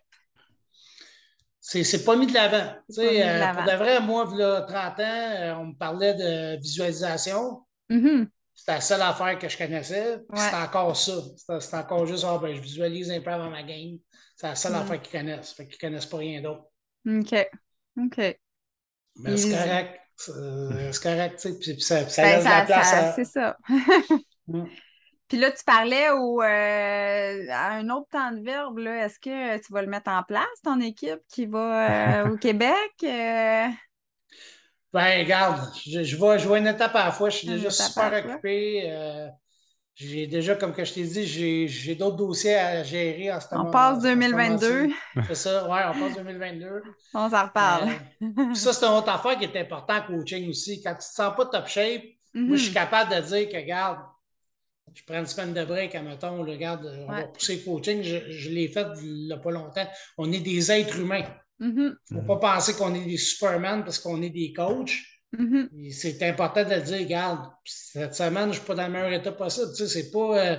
C'est pas mis de l'avant. Euh, pour de vrai, moi, il y a 30 ans, euh, on me parlait de visualisation. Mm-hmm. C'était la seule affaire que je connaissais. C'est encore ça. C'est encore juste, ah, ben, je visualise un peu avant ma game. C'est la seule mm. affaire qu'ils connaissent. Fait qu'ils connaissent pas rien d'autre. OK. OK. Mais c'est correct. C'est correct, tu sais. Puis ça, ça ben, laisse la place C'est ça. Mm. Puis là, tu parlais au, euh, à un autre temps de verbe. Est-ce que tu vas le mettre en place, ton équipe qui va euh, au Québec? Euh? Ben, regarde, je, je, vois, je une étape à la fois. Je suis déjà super occupé. Euh, j'ai déjà, comme que je t'ai dit, j'ai d'autres dossiers à gérer en ce moment. On passe 2022. C'est ça, ouais, on passe 2022. On s'en reparle. Euh, ça, c'est une autre affaire qui est importante en coaching aussi. Quand tu ne te sens pas top shape, moi, je suis mhm. capable de dire que, regarde, je prends une semaine de break, admettons, regarde, on va pousser le coaching. Je, je l'ai fait il n'y a pas longtemps. On est des êtres humains. Il ne faut pas penser qu'on est des Superman parce qu'on est des coachs. Mm-hmm. C'est important de dire, regarde, cette semaine, je ne suis pas dans le meilleur état possible. Tu sais, c'est pas. Euh,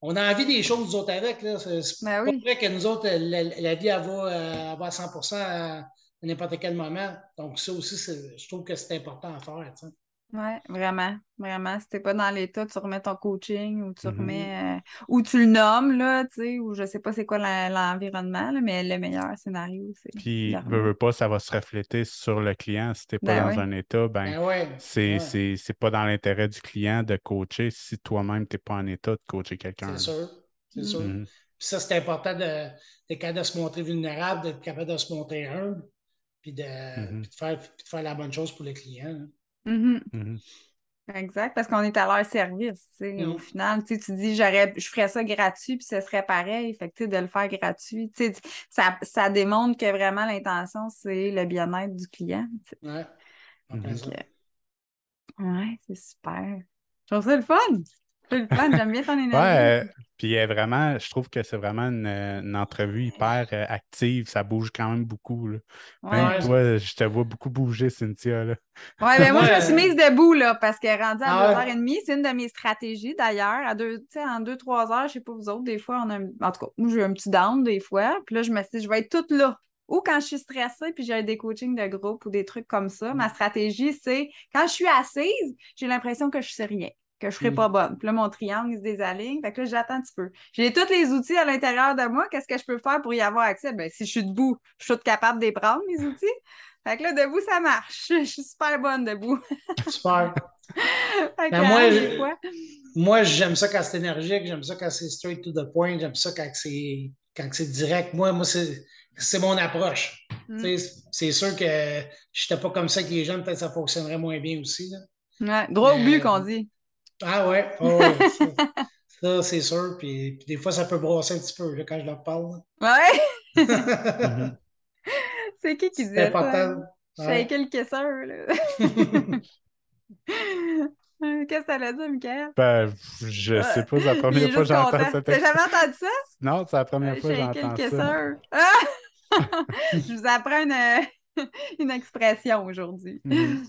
on a envie des choses, nous autres, avec. C'est ben pas vrai que nous autres, la, vie, elle va, euh, à 100% à, n'importe quel moment. Donc, ça aussi, je trouve que c'est important à faire. Tu sais. Oui, vraiment, vraiment. Si t'es pas dans l'état, tu remets ton coaching ou tu mm-hmm. remets euh, ou tu le nommes, là, tu sais, ou je sais pas c'est quoi l'environnement, mais le meilleur scénario, c'est. Puis, veux, pas, ça va se refléter sur le client. Si t'es pas ben dans un état, ben, ben c'est pas dans l'intérêt du client de coacher si toi-même t'es pas en état de coacher quelqu'un. C'est sûr, c'est sûr. Mm-hmm. Puis ça, c'est important d'être capable de se montrer vulnérable, d'être capable de se montrer humble, puis de, mm-hmm. de, faire, puis de faire la bonne chose pour le client. Hein. Mm-hmm. Mm-hmm. Exact, parce qu'on est à leur service. Au mm. final, tu dis je ferais ça gratuit, puis ce serait pareil. Fait que, de le faire gratuit, ça, ça démontre que vraiment l'intention, c'est le bien-être du client. Ouais. ouais, c'est super. Je trouve ça le fun. J'aime bien ton énergie. Ouais, puis vraiment, je trouve que c'est vraiment une, entrevue hyper euh, active. Ça bouge quand même beaucoup. Là. toi, je te vois beaucoup bouger, Cynthia. Là. Ouais, ben moi, je me suis mise debout là, parce est rendue à 2h30. C'est une de mes stratégies d'ailleurs. À deux, en 2-3 heures, je sais pas vous autres, des fois, on a en tout cas, moi, j'ai un petit down des fois. Puis là, je me suis dit, je vais être toute là. Ou quand je suis stressée, puis j'ai des coachings de groupe ou des trucs comme ça, ma stratégie, c'est quand je suis assise, j'ai l'impression que je sais rien que je serai mm. pas bonne. Puis là, mon triangle, se désaligne. Fait que là, j'attends un petit peu. J'ai tous les outils à l'intérieur de moi. Qu'est-ce que je peux faire pour y avoir accès? Ben, si je suis debout, je suis capable de les prendre, mes outils. Fait que là, debout, ça marche. Je suis super bonne debout. super. Ben, moi, moi, j'aime ça quand c'est énergique, j'aime ça quand c'est straight to the point, j'aime ça quand c'est quand c'est direct. Moi, moi c'est mon approche. Mm. C'est sûr que je n'étais pas comme ça avec les jeunes, peut-être que ça fonctionnerait moins bien aussi. Là. Ouais, droit au but qu'on dit. Ah ouais, ça, c'est sûr. Puis, des fois, ça peut brosser un petit peu quand je leur parle. Ouais. c'est qui qui dit ça? important. Ouais. quelques sœurs, là. Qu'est-ce que ça veut dire, Michael? Ben, je sais pas, c'est la première fois que j'entends ça. T'as jamais entendu ça? Non, c'est la première fois que j'entends ça. Sœurs. je vous apprends une, une expression aujourd'hui. Mm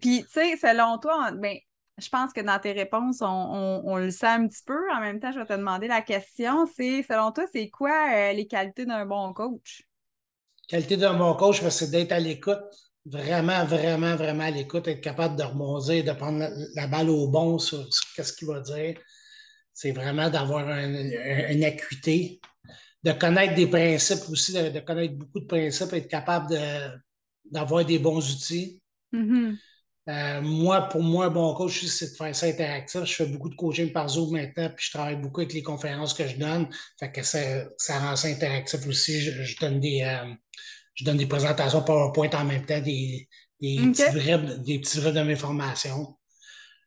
Puis, tu sais, selon toi, ben, je pense que dans tes réponses, on, le sait un petit peu. En même temps, je vais te demander la question, c'est, selon toi, c'est quoi euh, les qualités d'un bon coach? Qualité d'un bon coach, c'est d'être à l'écoute. Vraiment, vraiment, vraiment à l'écoute, être capable de remonter, de prendre la, balle au bon sur, ce qu'il va dire. C'est vraiment d'avoir une acuité, de connaître des principes aussi, de, connaître beaucoup de principes, être capable d'avoir des bons outils. Mm-hmm. Euh, moi, pour moi, un bon coach, c'est de faire ça interactif. Je fais beaucoup de coaching par Zoom maintenant, puis je travaille beaucoup avec les conférences que je donne. Fait que ça, ça rend ça interactif aussi. Je, donne des, euh, je donne des présentations PowerPoint en même temps, des, des, petits, vrais, des petits de mes formations.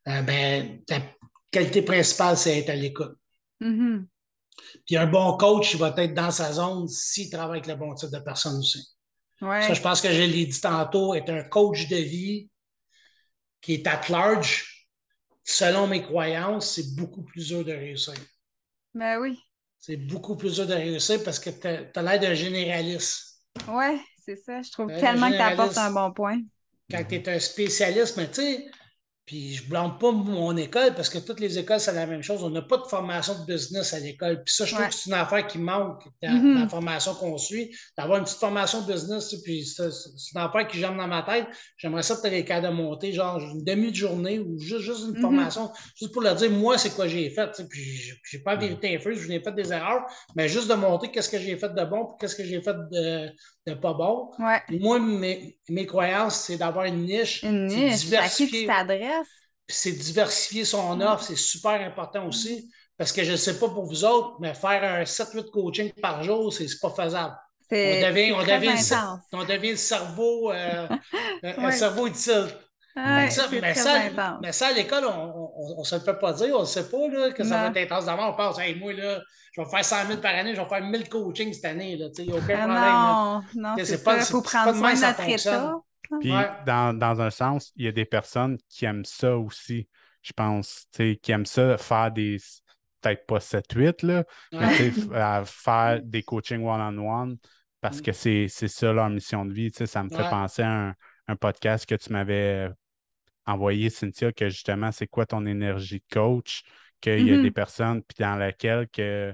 Euh, ben, la qualité principale, c'est être à l'écoute. Mm-hmm. Puis un bon coach, il va être dans sa zone s'il travaille avec le bon type de personne aussi. Ça, je pense que je l'ai dit tantôt, est un coach de vie qui est at large. Selon mes croyances, c'est beaucoup plus dur de réussir. Ben oui. C'est beaucoup plus dur de réussir parce que tu as, l'air d'un généraliste. Oui, c'est ça. Je trouve tellement que tu apportes un bon point. Quand tu es un spécialiste, mais tu sais, puis je ne blâme pas mon école parce que toutes les écoles, c'est la même chose. On n'a pas de formation de business à l'école. Puis ça, je trouve que c'est une affaire qui manque dans, mm-hmm. la formation qu'on suit. D'avoir une petite formation de business, puis c'est une affaire qui jambe dans ma tête. J'aimerais ça peut-être cas de monter, genre une demi-journée ou juste, juste une mm-hmm. formation, juste pour leur dire, moi, c'est quoi j'ai fait. Puis je n'ai pas vérité infuse, je n'ai fait des erreurs, mais juste de monter qu'est-ce que j'ai fait de bon, puis qu'est-ce que j'ai fait de, de pas bon. Moi, mes, mes croyances, c'est d'avoir une niche. Une niche, à qui tu t'adresses. C'est diversifier son offre, c'est super important aussi. Parce que je ne sais pas pour vous autres, mais faire un 7-8 coaching par jour, c'est pas faisable. On devient, on, devient le, on devient le cerveau, euh, un cerveau utile. Mais, ça, mais, ça, à l'école, on ne se le fait pas dire, on ne sait pas là, que ça va être intense d'avant. On pense, hey, moi, là, je vais faire 100 000 par année, je vais faire 1000 coachings cette année. Il n'y a aucun ah problème. Non, non, c'est pas, Il faut prendre soin de notre état. Puis, dans, dans, un sens, il y a des personnes qui aiment ça aussi, je pense, qui aiment ça, faire des, peut-être pas 7-8, là, mais faire des coachings one-on-one parce mm. que c'est ça leur mission de vie. Ça me fait penser à un, podcast que tu m'avais envoyé, Cynthia, que justement, c'est quoi ton énergie de coach, qu'il y a mm-hmm. des personnes puis dans lesquelles que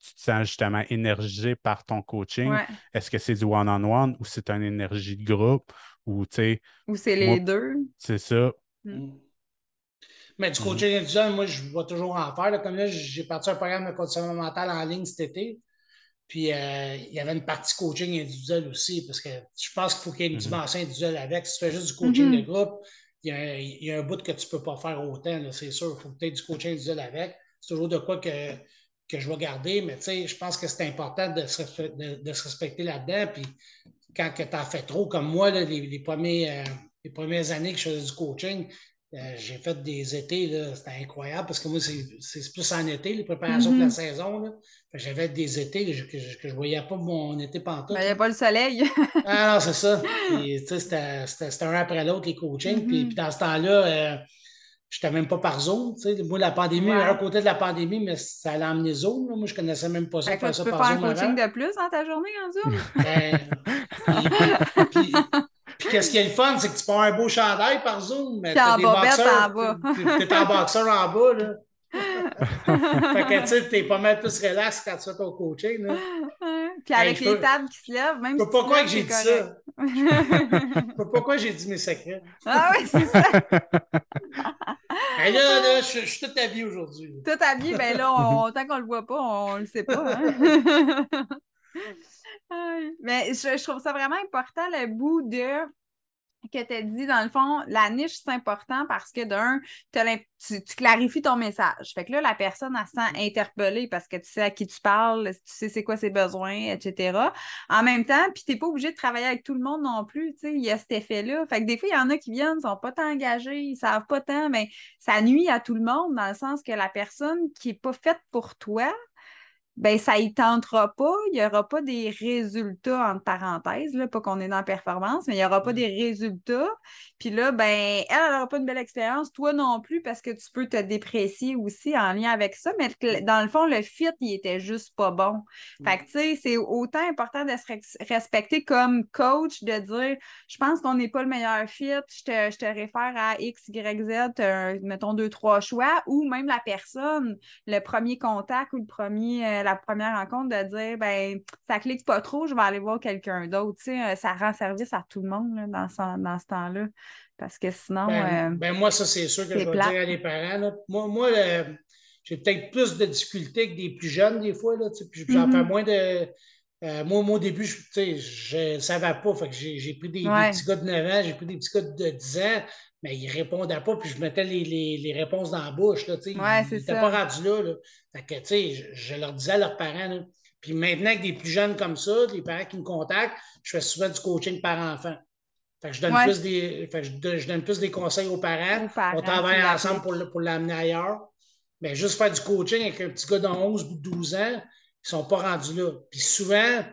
tu te sens justement énergisé par ton coaching. Est-ce que c'est du one-on-one ou c'est une énergie de groupe? Ou tu Ou c'est les deux? C'est ça. Mm. Mm. Mais du coaching individuel, moi, je vais toujours en faire. Comme là, j'ai parti un programme de conditionnement mental en ligne cet été. Puis euh, il y avait une partie coaching individuel aussi, parce que je pense qu'il faut qu'il y ait une mm-hmm. dimension individuelle avec. Si tu fais juste du coaching mm-hmm. de groupe, il y, a un, bout que tu ne peux pas faire autant, c'est sûr. Il faut peut-être du coaching individuel avec. C'est toujours de quoi que, que je vais garder, mais je pense que c'est important de se, respecter là-dedans. Puis quand tu as fait trop, comme moi, les, premiers, euh, les premières années que je faisais du coaching, euh, j'ai fait des étés, c'était incroyable parce que moi, c'est plus en été, les préparations de la mm-hmm. saison. J'avais des étés que je ne voyais pas mon été pantoute. Il n'y a pas le soleil. ah non, c'est ça. C'était un après l'autre, les coachings. puis, mm-hmm. dans ce temps-là, euh, je n'étais même pas par Zoom. Moi, la pandémie, ouais. un côté de la pandémie, mais ça allait emmener Zoom. Moi, je ne connaissais même pas ça. tu peux faire un coaching de plus dans ta journée en Zoom? ben, puis qu'est-ce qui est le fun, c'est que tu prends un beau chandail par Zoom, mais tu as des boxeurs. en bas. Tu es en boxeur en bas, là. fait que tu sais, t'es pas mal plus relax quand tu fais ton coaching. Là. Puis avec les tables qui se lèvent, même si. Pourquoi j'ai dit ça? pourquoi j'ai dit mes secrets? Ah oui, c'est ça. ben là, là je, suis tout habillé aujourd'hui. Tout habillé, ben là, on, tant qu'on le voit pas, on le sait pas. Hein? Mais je, je, trouve ça vraiment important, le bout de que tu as dit, dans le fond, la niche, c'est important parce que d'un, tu, clarifies ton message. Fait que là, la personne, elle se sent interpellée parce que tu sais à qui tu parles, tu sais c'est quoi ses besoins, etc. En même temps, puis tu n'es pas obligé de travailler avec tout le monde non plus, tu sais, il y a cet effet-là. Fait que des fois, il y en a qui viennent, ils sont pas tant engagés, ils savent pas tant, mais ça nuit à tout le monde dans le sens que la personne qui n'est pas faite pour toi, ben ça y tentera pas, il n'y aura pas des résultats entre parenthèses, là, pas qu'on est dans la performance, mais il n'y aura pas des résultats. Puis là, ben, elle n'aura pas une belle expérience, toi non plus, parce que tu peux te déprécier aussi en lien avec ça, mais dans le fond, le fit, il était juste pas bon. Fait que, tu sais, c'est autant important de se respecter comme coach, de dire, je pense qu'on n'est pas le meilleur fit, je te, je te réfère à X, Y, Z, mettons deux, trois choix, ou même la personne, le premier contact ou le premier, euh, la première rencontre de dire ben ça clique pas trop, je vais aller voir quelqu'un d'autre. Euh, ça rend service à tout le monde dans, ce, dans ce temps-là. Parce que sinon. Ben, euh, ben moi, ça, c'est sûr que je vais dire à les parents. Moi, moi j'ai peut-être plus de difficultés que des plus jeunes, des fois. Là, puis j'en fais mm-hmm. moins de. Euh, moi, au début, je ne savais pas. Fait que j'ai pris des, petits gars de 9 ans, j'ai pris des petits gars de 10 ans, mais ils ne répondaient pas, puis je mettais les, les, les réponses dans la bouche. Là, ils n'étaient pas rendus là. là. Fait que, je, je, leur disais à leurs parents. Là, puis maintenant, avec des plus jeunes comme ça, les parents qui me contactent, je fais souvent du coaching par enfant. Fait que je donne, plus, des, fait je, donne plus des conseils aux parents. on travaille ensemble pour, pour l'amener ailleurs. Mais juste faire du coaching avec un petit gars de 11 ou 12 ans, ils ne sont pas rendus là. Puis souvent,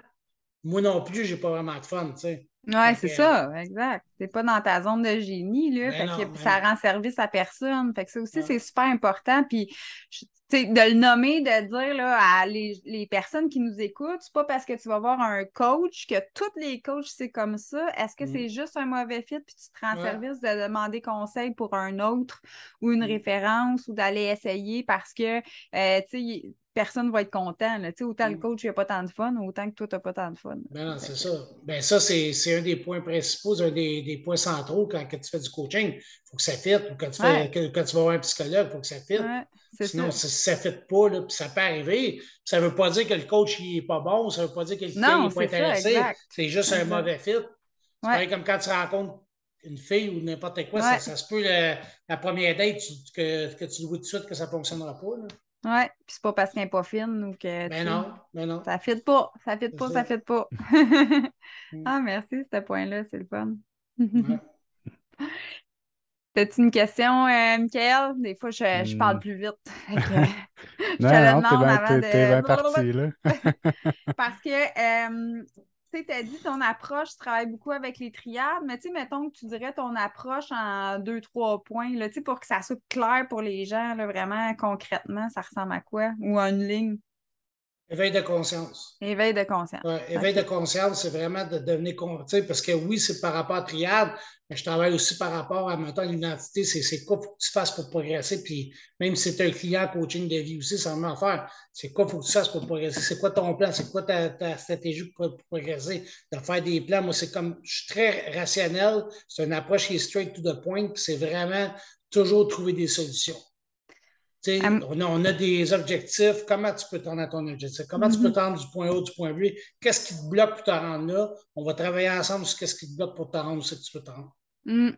moi non plus, j'ai pas vraiment de fun, tu sais. Oui, c'est ça, exact. T'es pas dans ta zone de génie, là. Ben fait que ça rend service à personne. Fait que ça aussi, c'est super important. Puis, de le nommer, de dire là, à les, les, personnes qui nous écoutent, c'est pas parce que tu vas voir un coach que tous les coachs, c'est comme ça. Est-ce que mm. c'est juste un mauvais fit, puis tu te rends service de demander conseil pour un autre ou une mm. référence ou d'aller essayer parce que, euh, tu sais, personne va être content. Là. Autant le mm. coach n'a pas tant de fun, autant que toi, tu n'as pas tant de fun. Ben non, c'est ça. Ben ça, c'est un des points principaux, un des, des points centraux quand, tu fais du coaching. Il faut que ça fitte. Ou quand tu, fais, quand, tu vas voir un psychologue, il faut que ça fitte. Sinon, ça. si ça ne fit pas, là, puis ça peut arriver. Ça ne veut pas dire que le coach n'est pas bon, ça ne veut pas dire que le client n'est pas intéressé. C'est juste un mauvais fit. C'est comme quand tu rencontres une fille ou n'importe quoi, ça, se peut la, première date que, que, tu le vois tout de suite que ça ne fonctionnera pas. Là. Oui, puis c'est pas parce qu'elle n'est pas fine ou que. Mais non, mais non. Ça ne fit pas, ça ne fit pas, ça ne fit pas. ah, merci, ce point-là, c'est le fun. T'as-tu une question, euh, Michael? Des fois, je, je parle hmm. plus vite. je non, te le demande avant de... parti, là. Parce que euh, tu as dit ton approche, tu travailles beaucoup avec les triades, mais tu mettons que tu dirais ton approche en deux, trois points, pour que ça soit clair pour les gens, vraiment concrètement, ça ressemble à quoi? Ou à une ligne? Éveil de conscience. Éveil de conscience. Ouais, éveil de conscience, c'est vraiment de devenir conscient. Parce que oui, c'est par rapport à triade, mais je travaille aussi par rapport à maintenant l'identité. C'est quoi qu'il faut que tu fasses pour progresser. Puis même si c'est un client coaching de vie aussi, ça va en faire. C'est quoi qu'il faut que tu fasses pour progresser? C'est quoi ton plan? C'est quoi ta, stratégie pour, progresser? De faire des plans? Moi, c'est comme je suis très rationnel. C'est une approche qui est straight to the point. C'est vraiment toujours trouver des solutions on, a, des objectifs. Comment tu peux tendre à ton objectif? Comment tu peux mm-hmm. tendre du point A du point B? Qu'est-ce qui te bloque pour te rendre là? On va travailler ensemble sur qu'est-ce qui te bloque pour te rendre où que tu peux te rendre. Mm.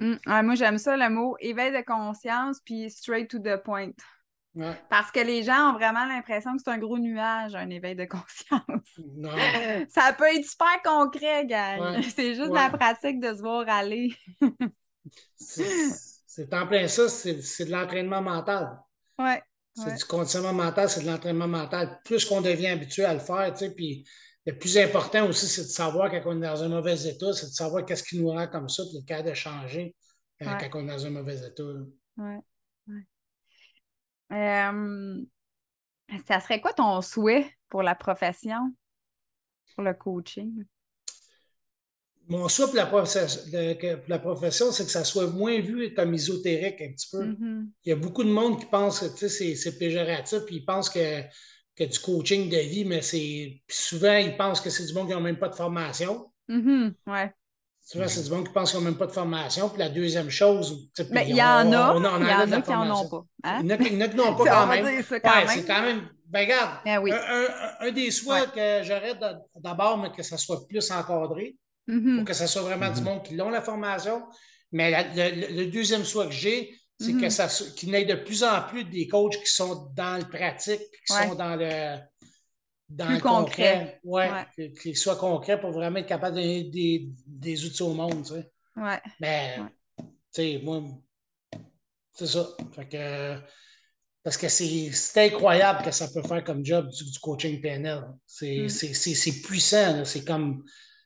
Mm. moi, j'aime ça, le mot éveil de conscience puis straight to the point. Parce que les gens ont vraiment l'impression que c'est un gros nuage, un éveil de conscience. ça peut être super concret, gars. C'est juste la pratique de se voir aller. C'est en plein ça, c'est de l'entraînement mental. Ouais. C'est du conditionnement mental, c'est de l'entraînement mental. Plus qu'on devient habitué à le faire, tu sais, puis le plus important aussi, c'est de savoir quand on est dans un mauvais état, c'est de savoir qu'est-ce qui nous rend comme ça, puis le cas de changer euh, quand on est dans un mauvais état. Oui. Ouais. Euh, ça serait quoi ton souhait pour la profession, pour le coaching? Mon souhait pour la, profession, c'est que ça soit moins vu comme ésotérique un petit peu. Mm-hmm. Il y a beaucoup de monde qui pense que c'est péjoratif, puis ils pensent que que du coaching de vie, mais c'est. souvent, ils pensent que c'est du monde qui n'a même pas de formation. Mm ouais. Souvent, c'est du monde qui pense qu'ils n'ont même pas de formation. Puis la deuxième chose. Mais il y en a. Il y en a qui n'en ont pas. Hein? Il y en a qui n'ont pas quand même. C'est quand même. Ben, regarde, ben un, des souhaits que j'aurais d'abord, mais que ça soit plus encadré, mm-hmm. pour que ce soit vraiment du mm-hmm. monde qui l'ont la formation. Mais le, deuxième souhait que j'ai, c'est que mm-hmm. ça qu'il y ait de plus en plus des coachs qui sont dans le pratique, qui sont dans le dans le concret. Ouais, Qu'il soit concret pour vraiment être capable de donner des, des outils au monde. Tu sais. Ouais. Mais, tu sais, moi, c'est ça. Fait que, parce que c'est incroyable que ça peut faire comme job du, coaching PNL. Mm. C'est puissant. C'est comme,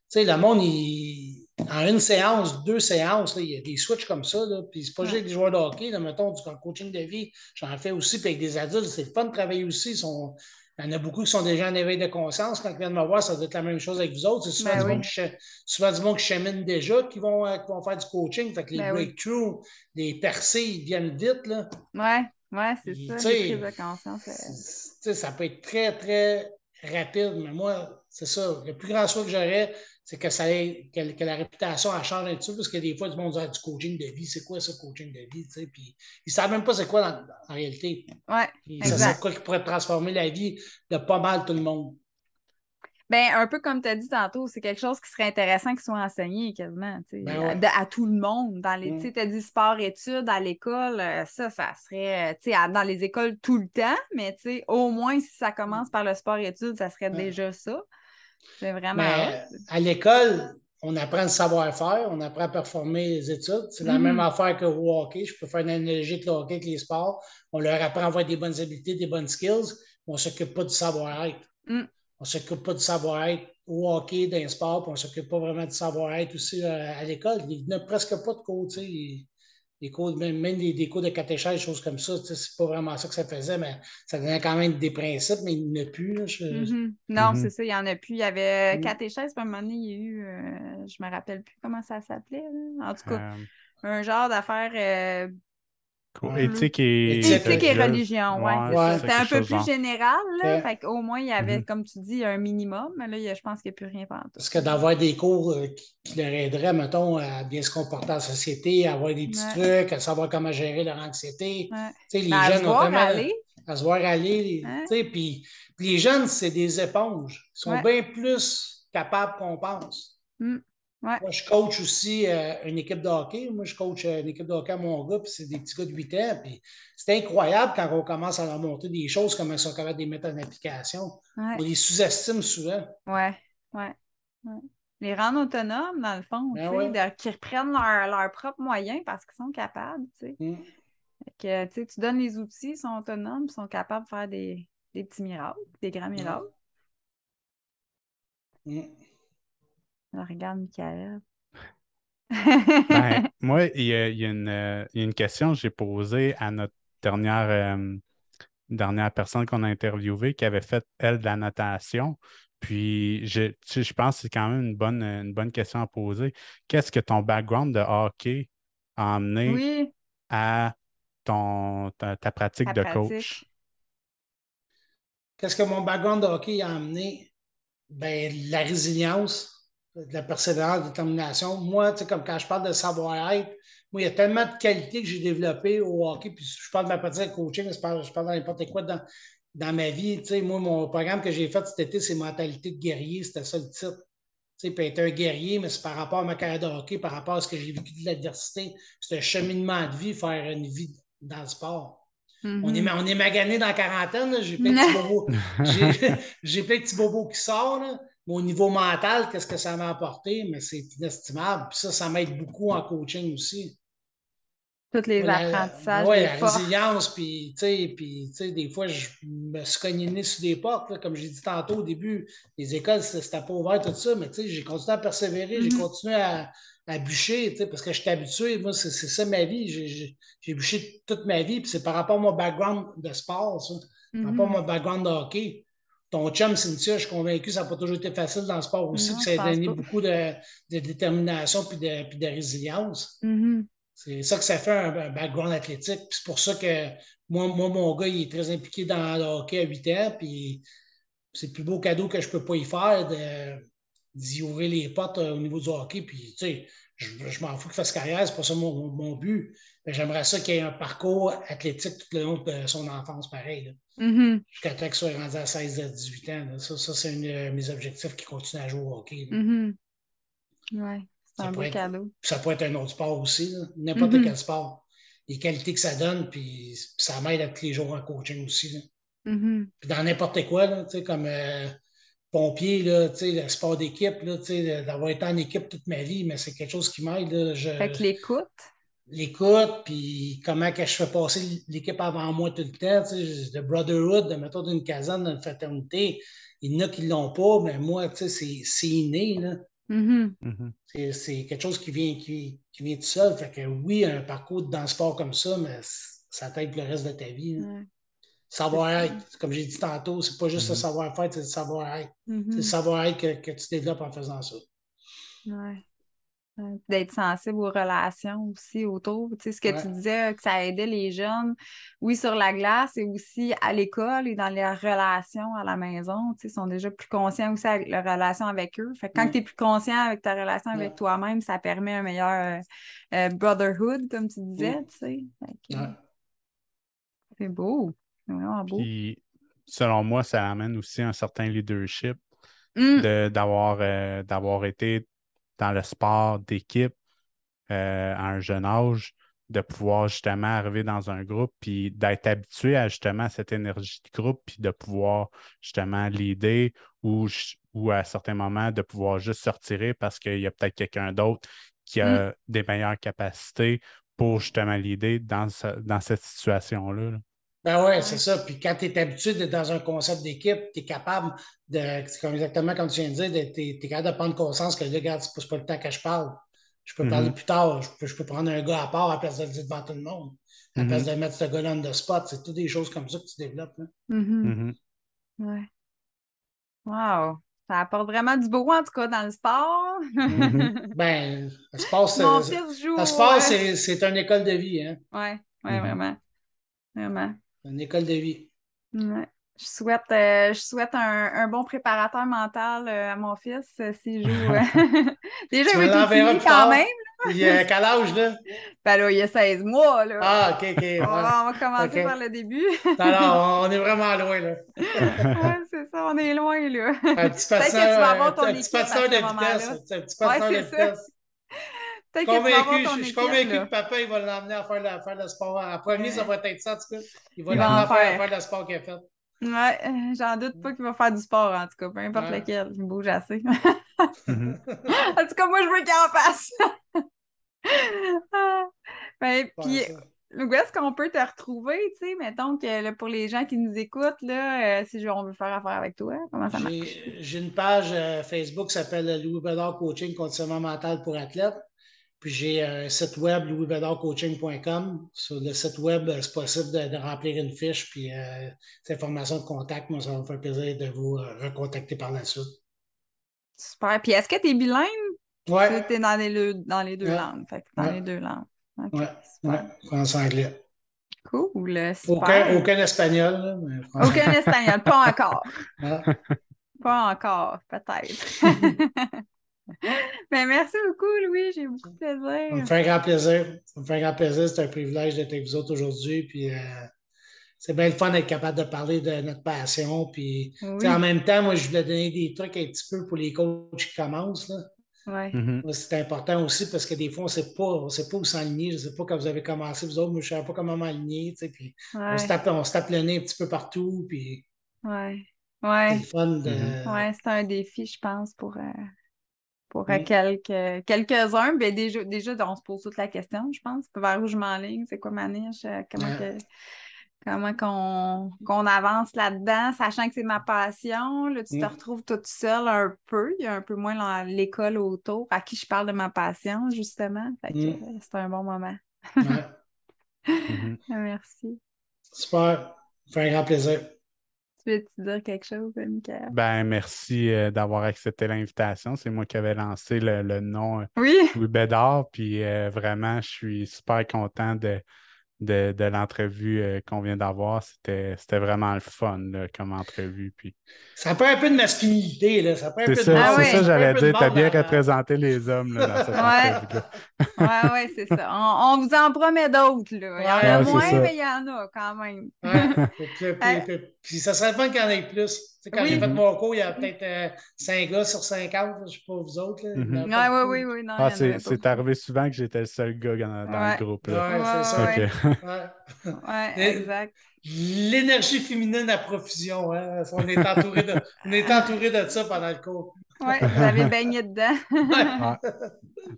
sais, le monde, il, en une séance, deux séances, il y a des switches comme ça. Là, puis c'est pas juste des joueurs de hockey, là, mettons, du coaching de vie, j'en fais aussi, puis avec des adultes, c'est fun de travailler aussi. Sont, il y en a beaucoup qui sont déjà en éveil de conscience. Quand ils viennent me voir, ça doit être la même chose avec vous autres. C'est souvent, ben du monde qui chemine déjà qui vont, euh, vont faire du coaching. Fait que les ben breakthroughs, les percées, ils viennent vite. Là. Ouais, ouais, c'est ça. Les prises de conscience. Ça peut être très, très rapide. Mais moi, c'est ça. Le plus grand souhait que j'aurais, c'est que, ça que, la réputation a changé un petit peu, parce que des fois, du monde dit du coaching de vie, c'est quoi ce coaching de vie? Puis ils ne savent même pas c'est quoi en réalité. Oui. C'est quoi qui pourrait transformer la vie de pas mal tout le monde. Ben, un peu comme tu as dit tantôt, c'est quelque chose qui serait intéressant qu'il soit enseigné quasiment ben à, tout le monde. Dans les, mm. Tu as dit sport-études à l'école, euh, ça, ça serait dans les écoles tout le temps, mais au moins si ça commence par le sport-études, ça serait déjà ça. C'est vraiment. à l'école, on apprend le savoir-faire, on apprend à performer les études. C'est la même affaire que au hockey. Je peux faire une analogie avec le hockey, avec les sports. On leur apprend à avoir des bonnes habiletés, des bonnes skills, mais on ne s'occupe pas du savoir-être. Mm. On ne s'occupe pas du savoir-être au hockey, dans les sports, puis on ne s'occupe pas vraiment du savoir-être aussi euh, à, l'école. Il n'y a presque pas de cours des cours, même, des, cours de catéchèse, des choses comme ça. C'est pas vraiment ça que ça faisait, mais ça donnait quand même des principes, mais il n'y en a plus. Mm-hmm. Non, mm-hmm. c'est ça, il n'y en a plus. Il y avait mm. catéchèse, puis à un moment donné, il y a eu, euh, je me rappelle plus comment ça s'appelait. En tout cas, euh. un genre d'affaire euh, Éthique et, Éthique et religion, oui. Ouais, C'était un peu plus général, là. Fait au moins, il y avait, mm-hmm. comme tu dis, un minimum, mais là, je pense qu'il n'y a plus rien pendant Parce que d'avoir des cours euh, qui leur aideraient, mettons, à bien se comporter en société, à avoir des petits trucs, à savoir comment gérer leur anxiété. Tu sais, les jeunes ont vraiment... aller. À se voir aller. Tu sais, puis, les jeunes, c'est des éponges. Ils sont bien plus capables qu'on pense. Mm. Moi, je coach aussi euh, une équipe de hockey. Moi, je coach euh, une équipe de hockey à mon gars, puis c'est des petits gars de 8 ans. Puis c'est incroyable quand on commence à leur montrer des choses, comment ils sont capables de les mettre en application. On les sous-estime souvent. Oui, oui. Ouais. Les rendre autonomes, dans le fond, ben qu'ils reprennent leurs leur propres moyens parce qu'ils sont capables. tu sais. Mm. Que, tu donnes les outils, ils sont autonomes, ils sont capables de faire des, des petits miracles, des grands miracles. Mm regarde, Michael. ben, moi, il y, a, une, question que j'ai posée à notre dernière, euh, dernière personne qu'on a interviewée qui avait fait, elle, de la natation. Puis, je, je pense que c'est quand même une bonne, une bonne question à poser. Qu'est-ce que ton background de hockey a amené à ton, ta, pratique de coach? Qu'est-ce que mon background de hockey a amené? Ben, la résilience de la persévérance, de la détermination. Moi, tu sais, comme quand je parle de savoir-être, moi, il y a tellement de qualités que j'ai développées au hockey, puis je parle de ma pratique de coaching, je parle, je parle de n'importe quoi dans, dans ma vie. Tu sais, moi, mon programme que j'ai fait cet été, c'est Mentalité de guerrier, c'était ça le titre. Tu sais, puis être un guerrier, mais c'est par rapport à ma carrière de hockey, par rapport à ce que j'ai vécu de l'adversité. C'est un cheminement de vie, faire une vie dans le sport. on, est, mm-hmm. on est magané dans la quarantaine, j'ai plein de petits bobos. j'ai plein de petits bobos qui sortent. Au niveau mental, qu'est-ce que ça m'a apporté? Mais c'est inestimable. Puis ça, ça m'aide beaucoup en coaching aussi. Tous les apprentissages. Oui, la résilience, puis, tu sais, des fois, je me suis cogné sur des portes, comme j'ai dit tantôt au début, les écoles, c'était pas ouvert, tout ça, mais tu sais, j'ai continué à persévérer, j'ai mm-hmm. continué à, à bûcher, parce que je suis habitué, moi, c'est ça ma vie, j'ai bûché toute ma vie, puis c'est par rapport à mon background de sport, ça, par rapport à mm-hmm. mon background de hockey ton chum Cynthia, je suis convaincu que ça n'a pas toujours été facile dans le sport aussi, ça a donné beaucoup de, détermination puis de, puis de résilience. Mm-hmm. C'est ça que ça fait un, background athlétique. c'est pour ça que moi, moi, mon gars, il est très impliqué dans le hockey à 8 ans. Puis c'est le plus beau cadeau que je peux pas y faire d'y ouvrir les portes euh, au niveau du hockey. Puis, tu sais, je, m'en fous qu'il fasse carrière, c'est pas ça mon, but. Mais j'aimerais ça qu'il ait un parcours athlétique tout le long de son enfance, pareil. Mm-hmm. Jusqu'à temps qu'il soit rendu à 16-18 ans. Ça, ça c'est un de mes objectifs qui continue à jouer au hockey. Mm-hmm. Oui, c'est un beau cadeau. Ça peut être un autre sport aussi, n'importe mm-hmm. quel sport. Les qualités que ça donne, puis ça m'aide à tous les jours en coaching aussi. Puis dans n'importe quoi, là, comme euh, pompier, là, le sport d'équipe, d'avoir été en équipe toute ma vie, mais c'est quelque chose qui m'aide. Je... Fait que l'écoute. L'écoute, puis comment que je fais passer l'équipe avant moi tout le temps, le brotherhood, de mettre d'une caserne, d'une fraternité. Il y en a qui ne l'ont pas, mais moi, c'est inné. Là. Mm-hmm. Mm-hmm. C'est quelque chose qui vient, qui, qui, vient tout seul. Fait que oui, un parcours dans le sport comme ça, mais ça t'aide le reste de ta vie. Savoir-être, comme j'ai dit tantôt, c'est pas juste le mm-hmm. savoir-faire, c'est le savoir-être. C'est le savoir-être que, que, tu développes en faisant ça. Ouais. D'être sensible aux relations aussi autour. Tu sais, ce que tu disais, que ça aidait les jeunes, oui, sur la glace et aussi à l'école et dans les relations à la maison. Tu sais, ils sont déjà plus conscients aussi avec leur relation avec eux. Fait que quand mm. tu es plus conscient avec ta relation avec toi-même, ça permet un meilleur euh, euh, brotherhood, comme tu disais. Tu sais. C'est beau. Puis, selon moi, ça amène aussi un certain leadership mm. d'avoir euh, d'avoir été dans le sport d'équipe euh, à un jeune âge, de pouvoir justement arriver dans un groupe, puis d'être habitué à justement cette énergie de groupe, puis de pouvoir justement l'aider ou, ou à certains moments de pouvoir juste se retirer parce qu'il y a peut-être quelqu'un d'autre qui a mm. des meilleures capacités pour justement l'aider dans, dans cette situation-là. là ben oui, c'est ça. Puis quand tu es habitué d'être dans un concept d'équipe, tu es capable de, c'est comme exactement comme tu viens de dire, tu es, capable de prendre conscience que, là, regarde, c'est pas le temps que je parle. Je peux parler mm-hmm. plus tard. Je peux, je peux, prendre un gars à part à la place de le dire devant tout le monde. À la place mm-hmm. de mettre ce gars-là de spot. C'est toutes des choses comme ça que tu développes. Là. Mm-hmm. Ouais. Wow. Ça apporte vraiment du beau, en tout cas, dans le sport. ben, le sport, c'est, le sport, c'est, une école de vie. Hein? Oui, ouais, vraiment. Vraiment. Une école de vie. Ouais. Je souhaite, euh, je souhaite un, un, bon préparateur mental euh, à mon fils euh, s'il joue. Déjà, il être quand même. Il a quel âge, là? Ben là, il a 16 mois, là. Ah, OK, OK. On, va, commencer par le début. Alors, on est vraiment loin, là. ouais, c'est ça, on est loin, là. Un petit passeur, un petit passeur de vitesse. Un petit passeur de vitesse. Je suis convaincu que papa il va l'emmener à faire, le, faire le sport. En premier, ça va être ça, en tout cas. Il va l'emmener à faire, faire le sport qu'il a fait. Ouais, euh, j'en doute pas qu'il va faire du sport, en tout cas, peu importe lequel. Il bouge assez. En tout cas, moi, je veux qu'il en fasse. ben, puis, où est-ce qu'on peut te retrouver, tu sais, mettons que pour les gens qui nous écoutent, là, euh, si on veut faire affaire avec toi, comment ça marche? J'ai une page euh, Facebook qui s'appelle Louis Bedard Coaching Conditionnement mental pour athlètes. Puis j'ai un site web, louisbedarcoaching.com. Sur le site web, c'est possible de, remplir une fiche, puis euh, informations de contact. Moi, ça va me faire plaisir de vous euh, recontacter par la suite. Super. Puis est-ce que tu es bilingue? Oui. Tu es dans les, dans les deux langues? Fait dans les deux langues. Oui, ouais. français-anglais. Cool. Aucun, aucun espagnol. Aucun espagnol, pas encore. Pas encore, peut-être. Ben, merci beaucoup, Louis. J'ai beaucoup de plaisir. Ça me fait un grand plaisir. Ça me fait un grand plaisir. C'est un privilège d'être avec vous autres aujourd'hui. Puis, euh, c'est bien le fun d'être capable de parler de notre passion. Puis, en même temps, moi, je voulais donner des trucs un petit peu pour les coachs qui commencent. Là. Ouais. Mm-hmm. C'est important aussi parce que des fois, on ne sait pas, on sait pas où s'aligner. Je ne sais pas quand vous avez commencé, vous autres, moi, je ne savais pas comment m'aligner. Puis on, se tape, on se tape le nez un petit peu partout. Puis ouais. Ouais. C'est fun de. Mm-hmm. Ouais, c'est un défi, je pense, pour, euh, pour quelques, quelques-uns, ben déjà, déjà, on se pose toute la question, je pense. Vers où je m'enligne, c'est quoi ma niche, euh, comment, comment qu'on, avance là-dedans, sachant que c'est ma passion. Là, tu te retrouves toute seule un peu. Il y a un peu moins l'école autour à qui je parle de ma passion, justement. Fait que, mm. c'est un bon moment. Mm-hmm. Merci. Super. Fait un grand plaisir. Veux-tu dire quelque chose, Michael? Ben, merci euh, d'avoir accepté l'invitation. C'est moi qui avais lancé le, nom oui. Louis Bédard. Puis vraiment, je suis super content de, de, de l'entrevue euh, qu'on vient d'avoir. C'était, c'était vraiment le fun comme entrevue. Puis... Ça prend un peu de masculinité. Là. Ça prend un peu ça, de... Ah c'est ça, j'allais dire. Tu as bien représenté les hommes là, dans cette entrevue Oui, oui, c'est ça. On, on, vous en promet d'autres. Là. Il y en a moins, mais il y en a quand même. puis, puis, ça serait fun qu'il y en ait plus quand j'ai fait mon cours, il y a peut-être 5 euh, gars sur 50, je ne sais pas vous autres. Là, oui, oui, oui. Non, ah, c'est arrivé souvent que j'étais le seul gars dans, le groupe. Oui, c'est ça. Oui, exact. L'énergie féminine à profusion. Hein? On, est entouré de, on est entouré de ça pendant le cours. Oui, vous avez baigné dedans.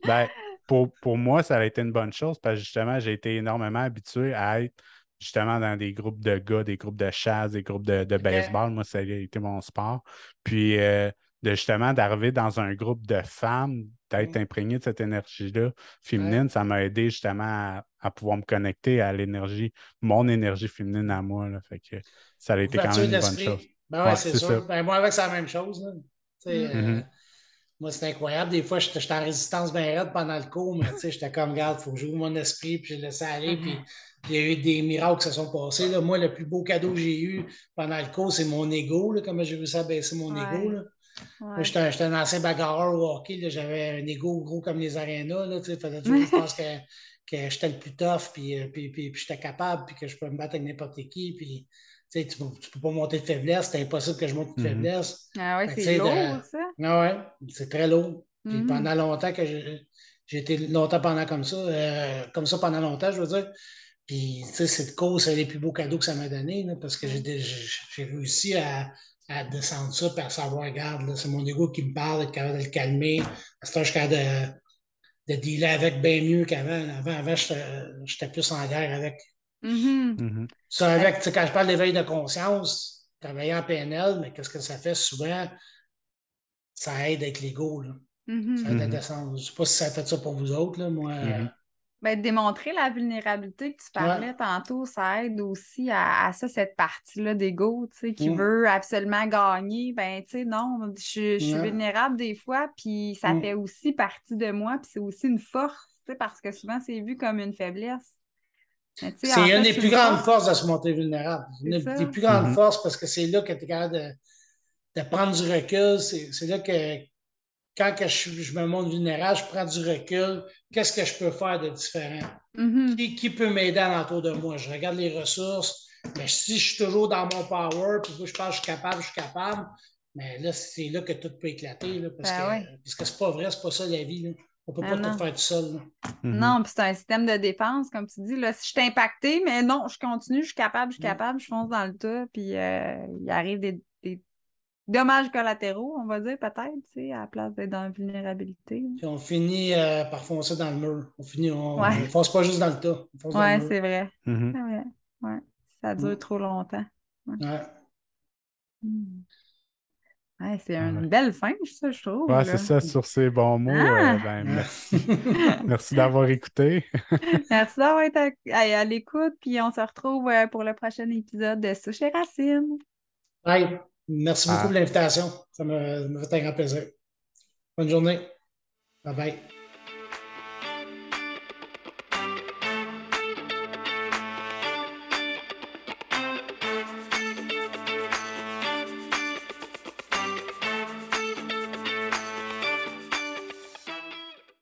ben, pour, pour moi, ça a été une bonne chose parce que justement, j'ai été énormément habitué à être justement dans des groupes de gars, des groupes de chasse, des groupes de, baseball. Moi, ça a été mon sport. Puis euh, de justement d'arriver dans un groupe de femmes, d'être mmh. imprégné de cette énergie-là féminine, ça m'a aidé justement à, pouvoir me connecter à l'énergie, mon énergie féminine à moi. Là. Fait que ça a été quand même une bonne chose. Ben ouais, c'est sûr. Ben, moi, avec, c'est la même chose. Là. Moi, c'est incroyable. Des fois, j'étais en résistance bien raide pendant le cours, mais j'étais comme, regarde, il faut que j'ouvre mon esprit, puis je laisse aller. Puis il y a eu des miracles qui se sont passés. Là. Moi, le plus beau cadeau que j'ai eu pendant le cours, c'est mon ego. Là, comme j'ai vu ça baisser mon ego. Là. J'étais un, ancien bagarreur au hockey. J'avais un ego gros comme les arénas. Là, faisait toujours, je pense que, que j'étais le plus tough, puis, euh, puis, puis, puis j'étais capable, puis que je peux me battre avec n'importe qui. Puis, tu ne peux, pas monter de faiblesse. C'est impossible que je monte de mm-hmm. faiblesse. Ah ouais, c'est lourd, ça. Ah ouais, c'est très lourd. Puis mm-hmm. pendant longtemps que j'ai été longtemps pendant comme ça, euh, comme ça pendant longtemps, je veux dire. Puis, tu sais, cette cause, c'est les plus beaux cadeaux que ça m'a donné, parce que j'ai réussi à, à, descendre ça, et à savoir, regarde, c'est mon ego qui me parle, être capable de le calmer. À ce temps, je suis capable de, de dealer avec bien mieux qu'avant. Avant, avant, j'étais plus en guerre avec. Mm-hmm. Mm-hmm. Ça, avec, quand je parle d'éveil de conscience, travailler en PNL, mais qu'est-ce que ça fait souvent? Ça aide avec l'ego. Mm-hmm. Ça aide à descendre. Je ne sais pas si ça fait ça pour vous autres, là. Moi, ben, démontrer la vulnérabilité que tu parlais tantôt, ça aide aussi à, ça, cette partie-là d'ego, tu sais, qui mmh. veut absolument gagner. Ben, tu sais, non, je, suis vulnérable des fois, puis ça mmh. fait aussi partie de moi, puis c'est aussi une force, tu sais, parce que souvent, c'est vu comme une faiblesse. C'est une des plus grandes forces de se montrer vulnérable. Une des plus grandes mmh forces parce que c'est là que tu es capable de, de, prendre du recul. C'est là que quand que je, me montre vulnérable, je prends du recul. Qu'est-ce que je peux faire de différent? Mm-hmm. qui, peut m'aider l'entour de moi? Je regarde les ressources. Mais si je suis toujours dans mon power, puis je pense que je suis capable, je suis capable, mais là, c'est là que tout peut éclater. parce, ben que, parce que c'est pas vrai, c'est pas ça la vie. On peut pas ah tout faire tout seul. Mm-hmm. Non, puis c'est un système de défense, comme tu dis. Là, si je suis impacté, mais non, je continue, je suis capable, je suis mm. capable, je fonce dans le tas, puis euh, il arrive des, dommages collatéraux, on va dire, peut-être, à la place d'être dans la vulnérabilité. Puis on finit euh, par foncer dans le mur. On finit, on ne fonce pas juste dans le tas. Oui, c'est vrai. Ouais. Ça dure mm. trop longtemps. Ouais. Mm. c'est une belle fin, ça, je trouve. Ouais, c'est ça, sur ces bons mots. Euh, ah! ben, merci. merci d'avoir écouté. merci d'avoir été à, l'écoute, puis on se retrouve euh, pour le prochain épisode de Souche et Racine. Bye. Merci beaucoup ah. pour l'invitation. Ça m'a fait un grand plaisir. Bonne journée. Bye bye.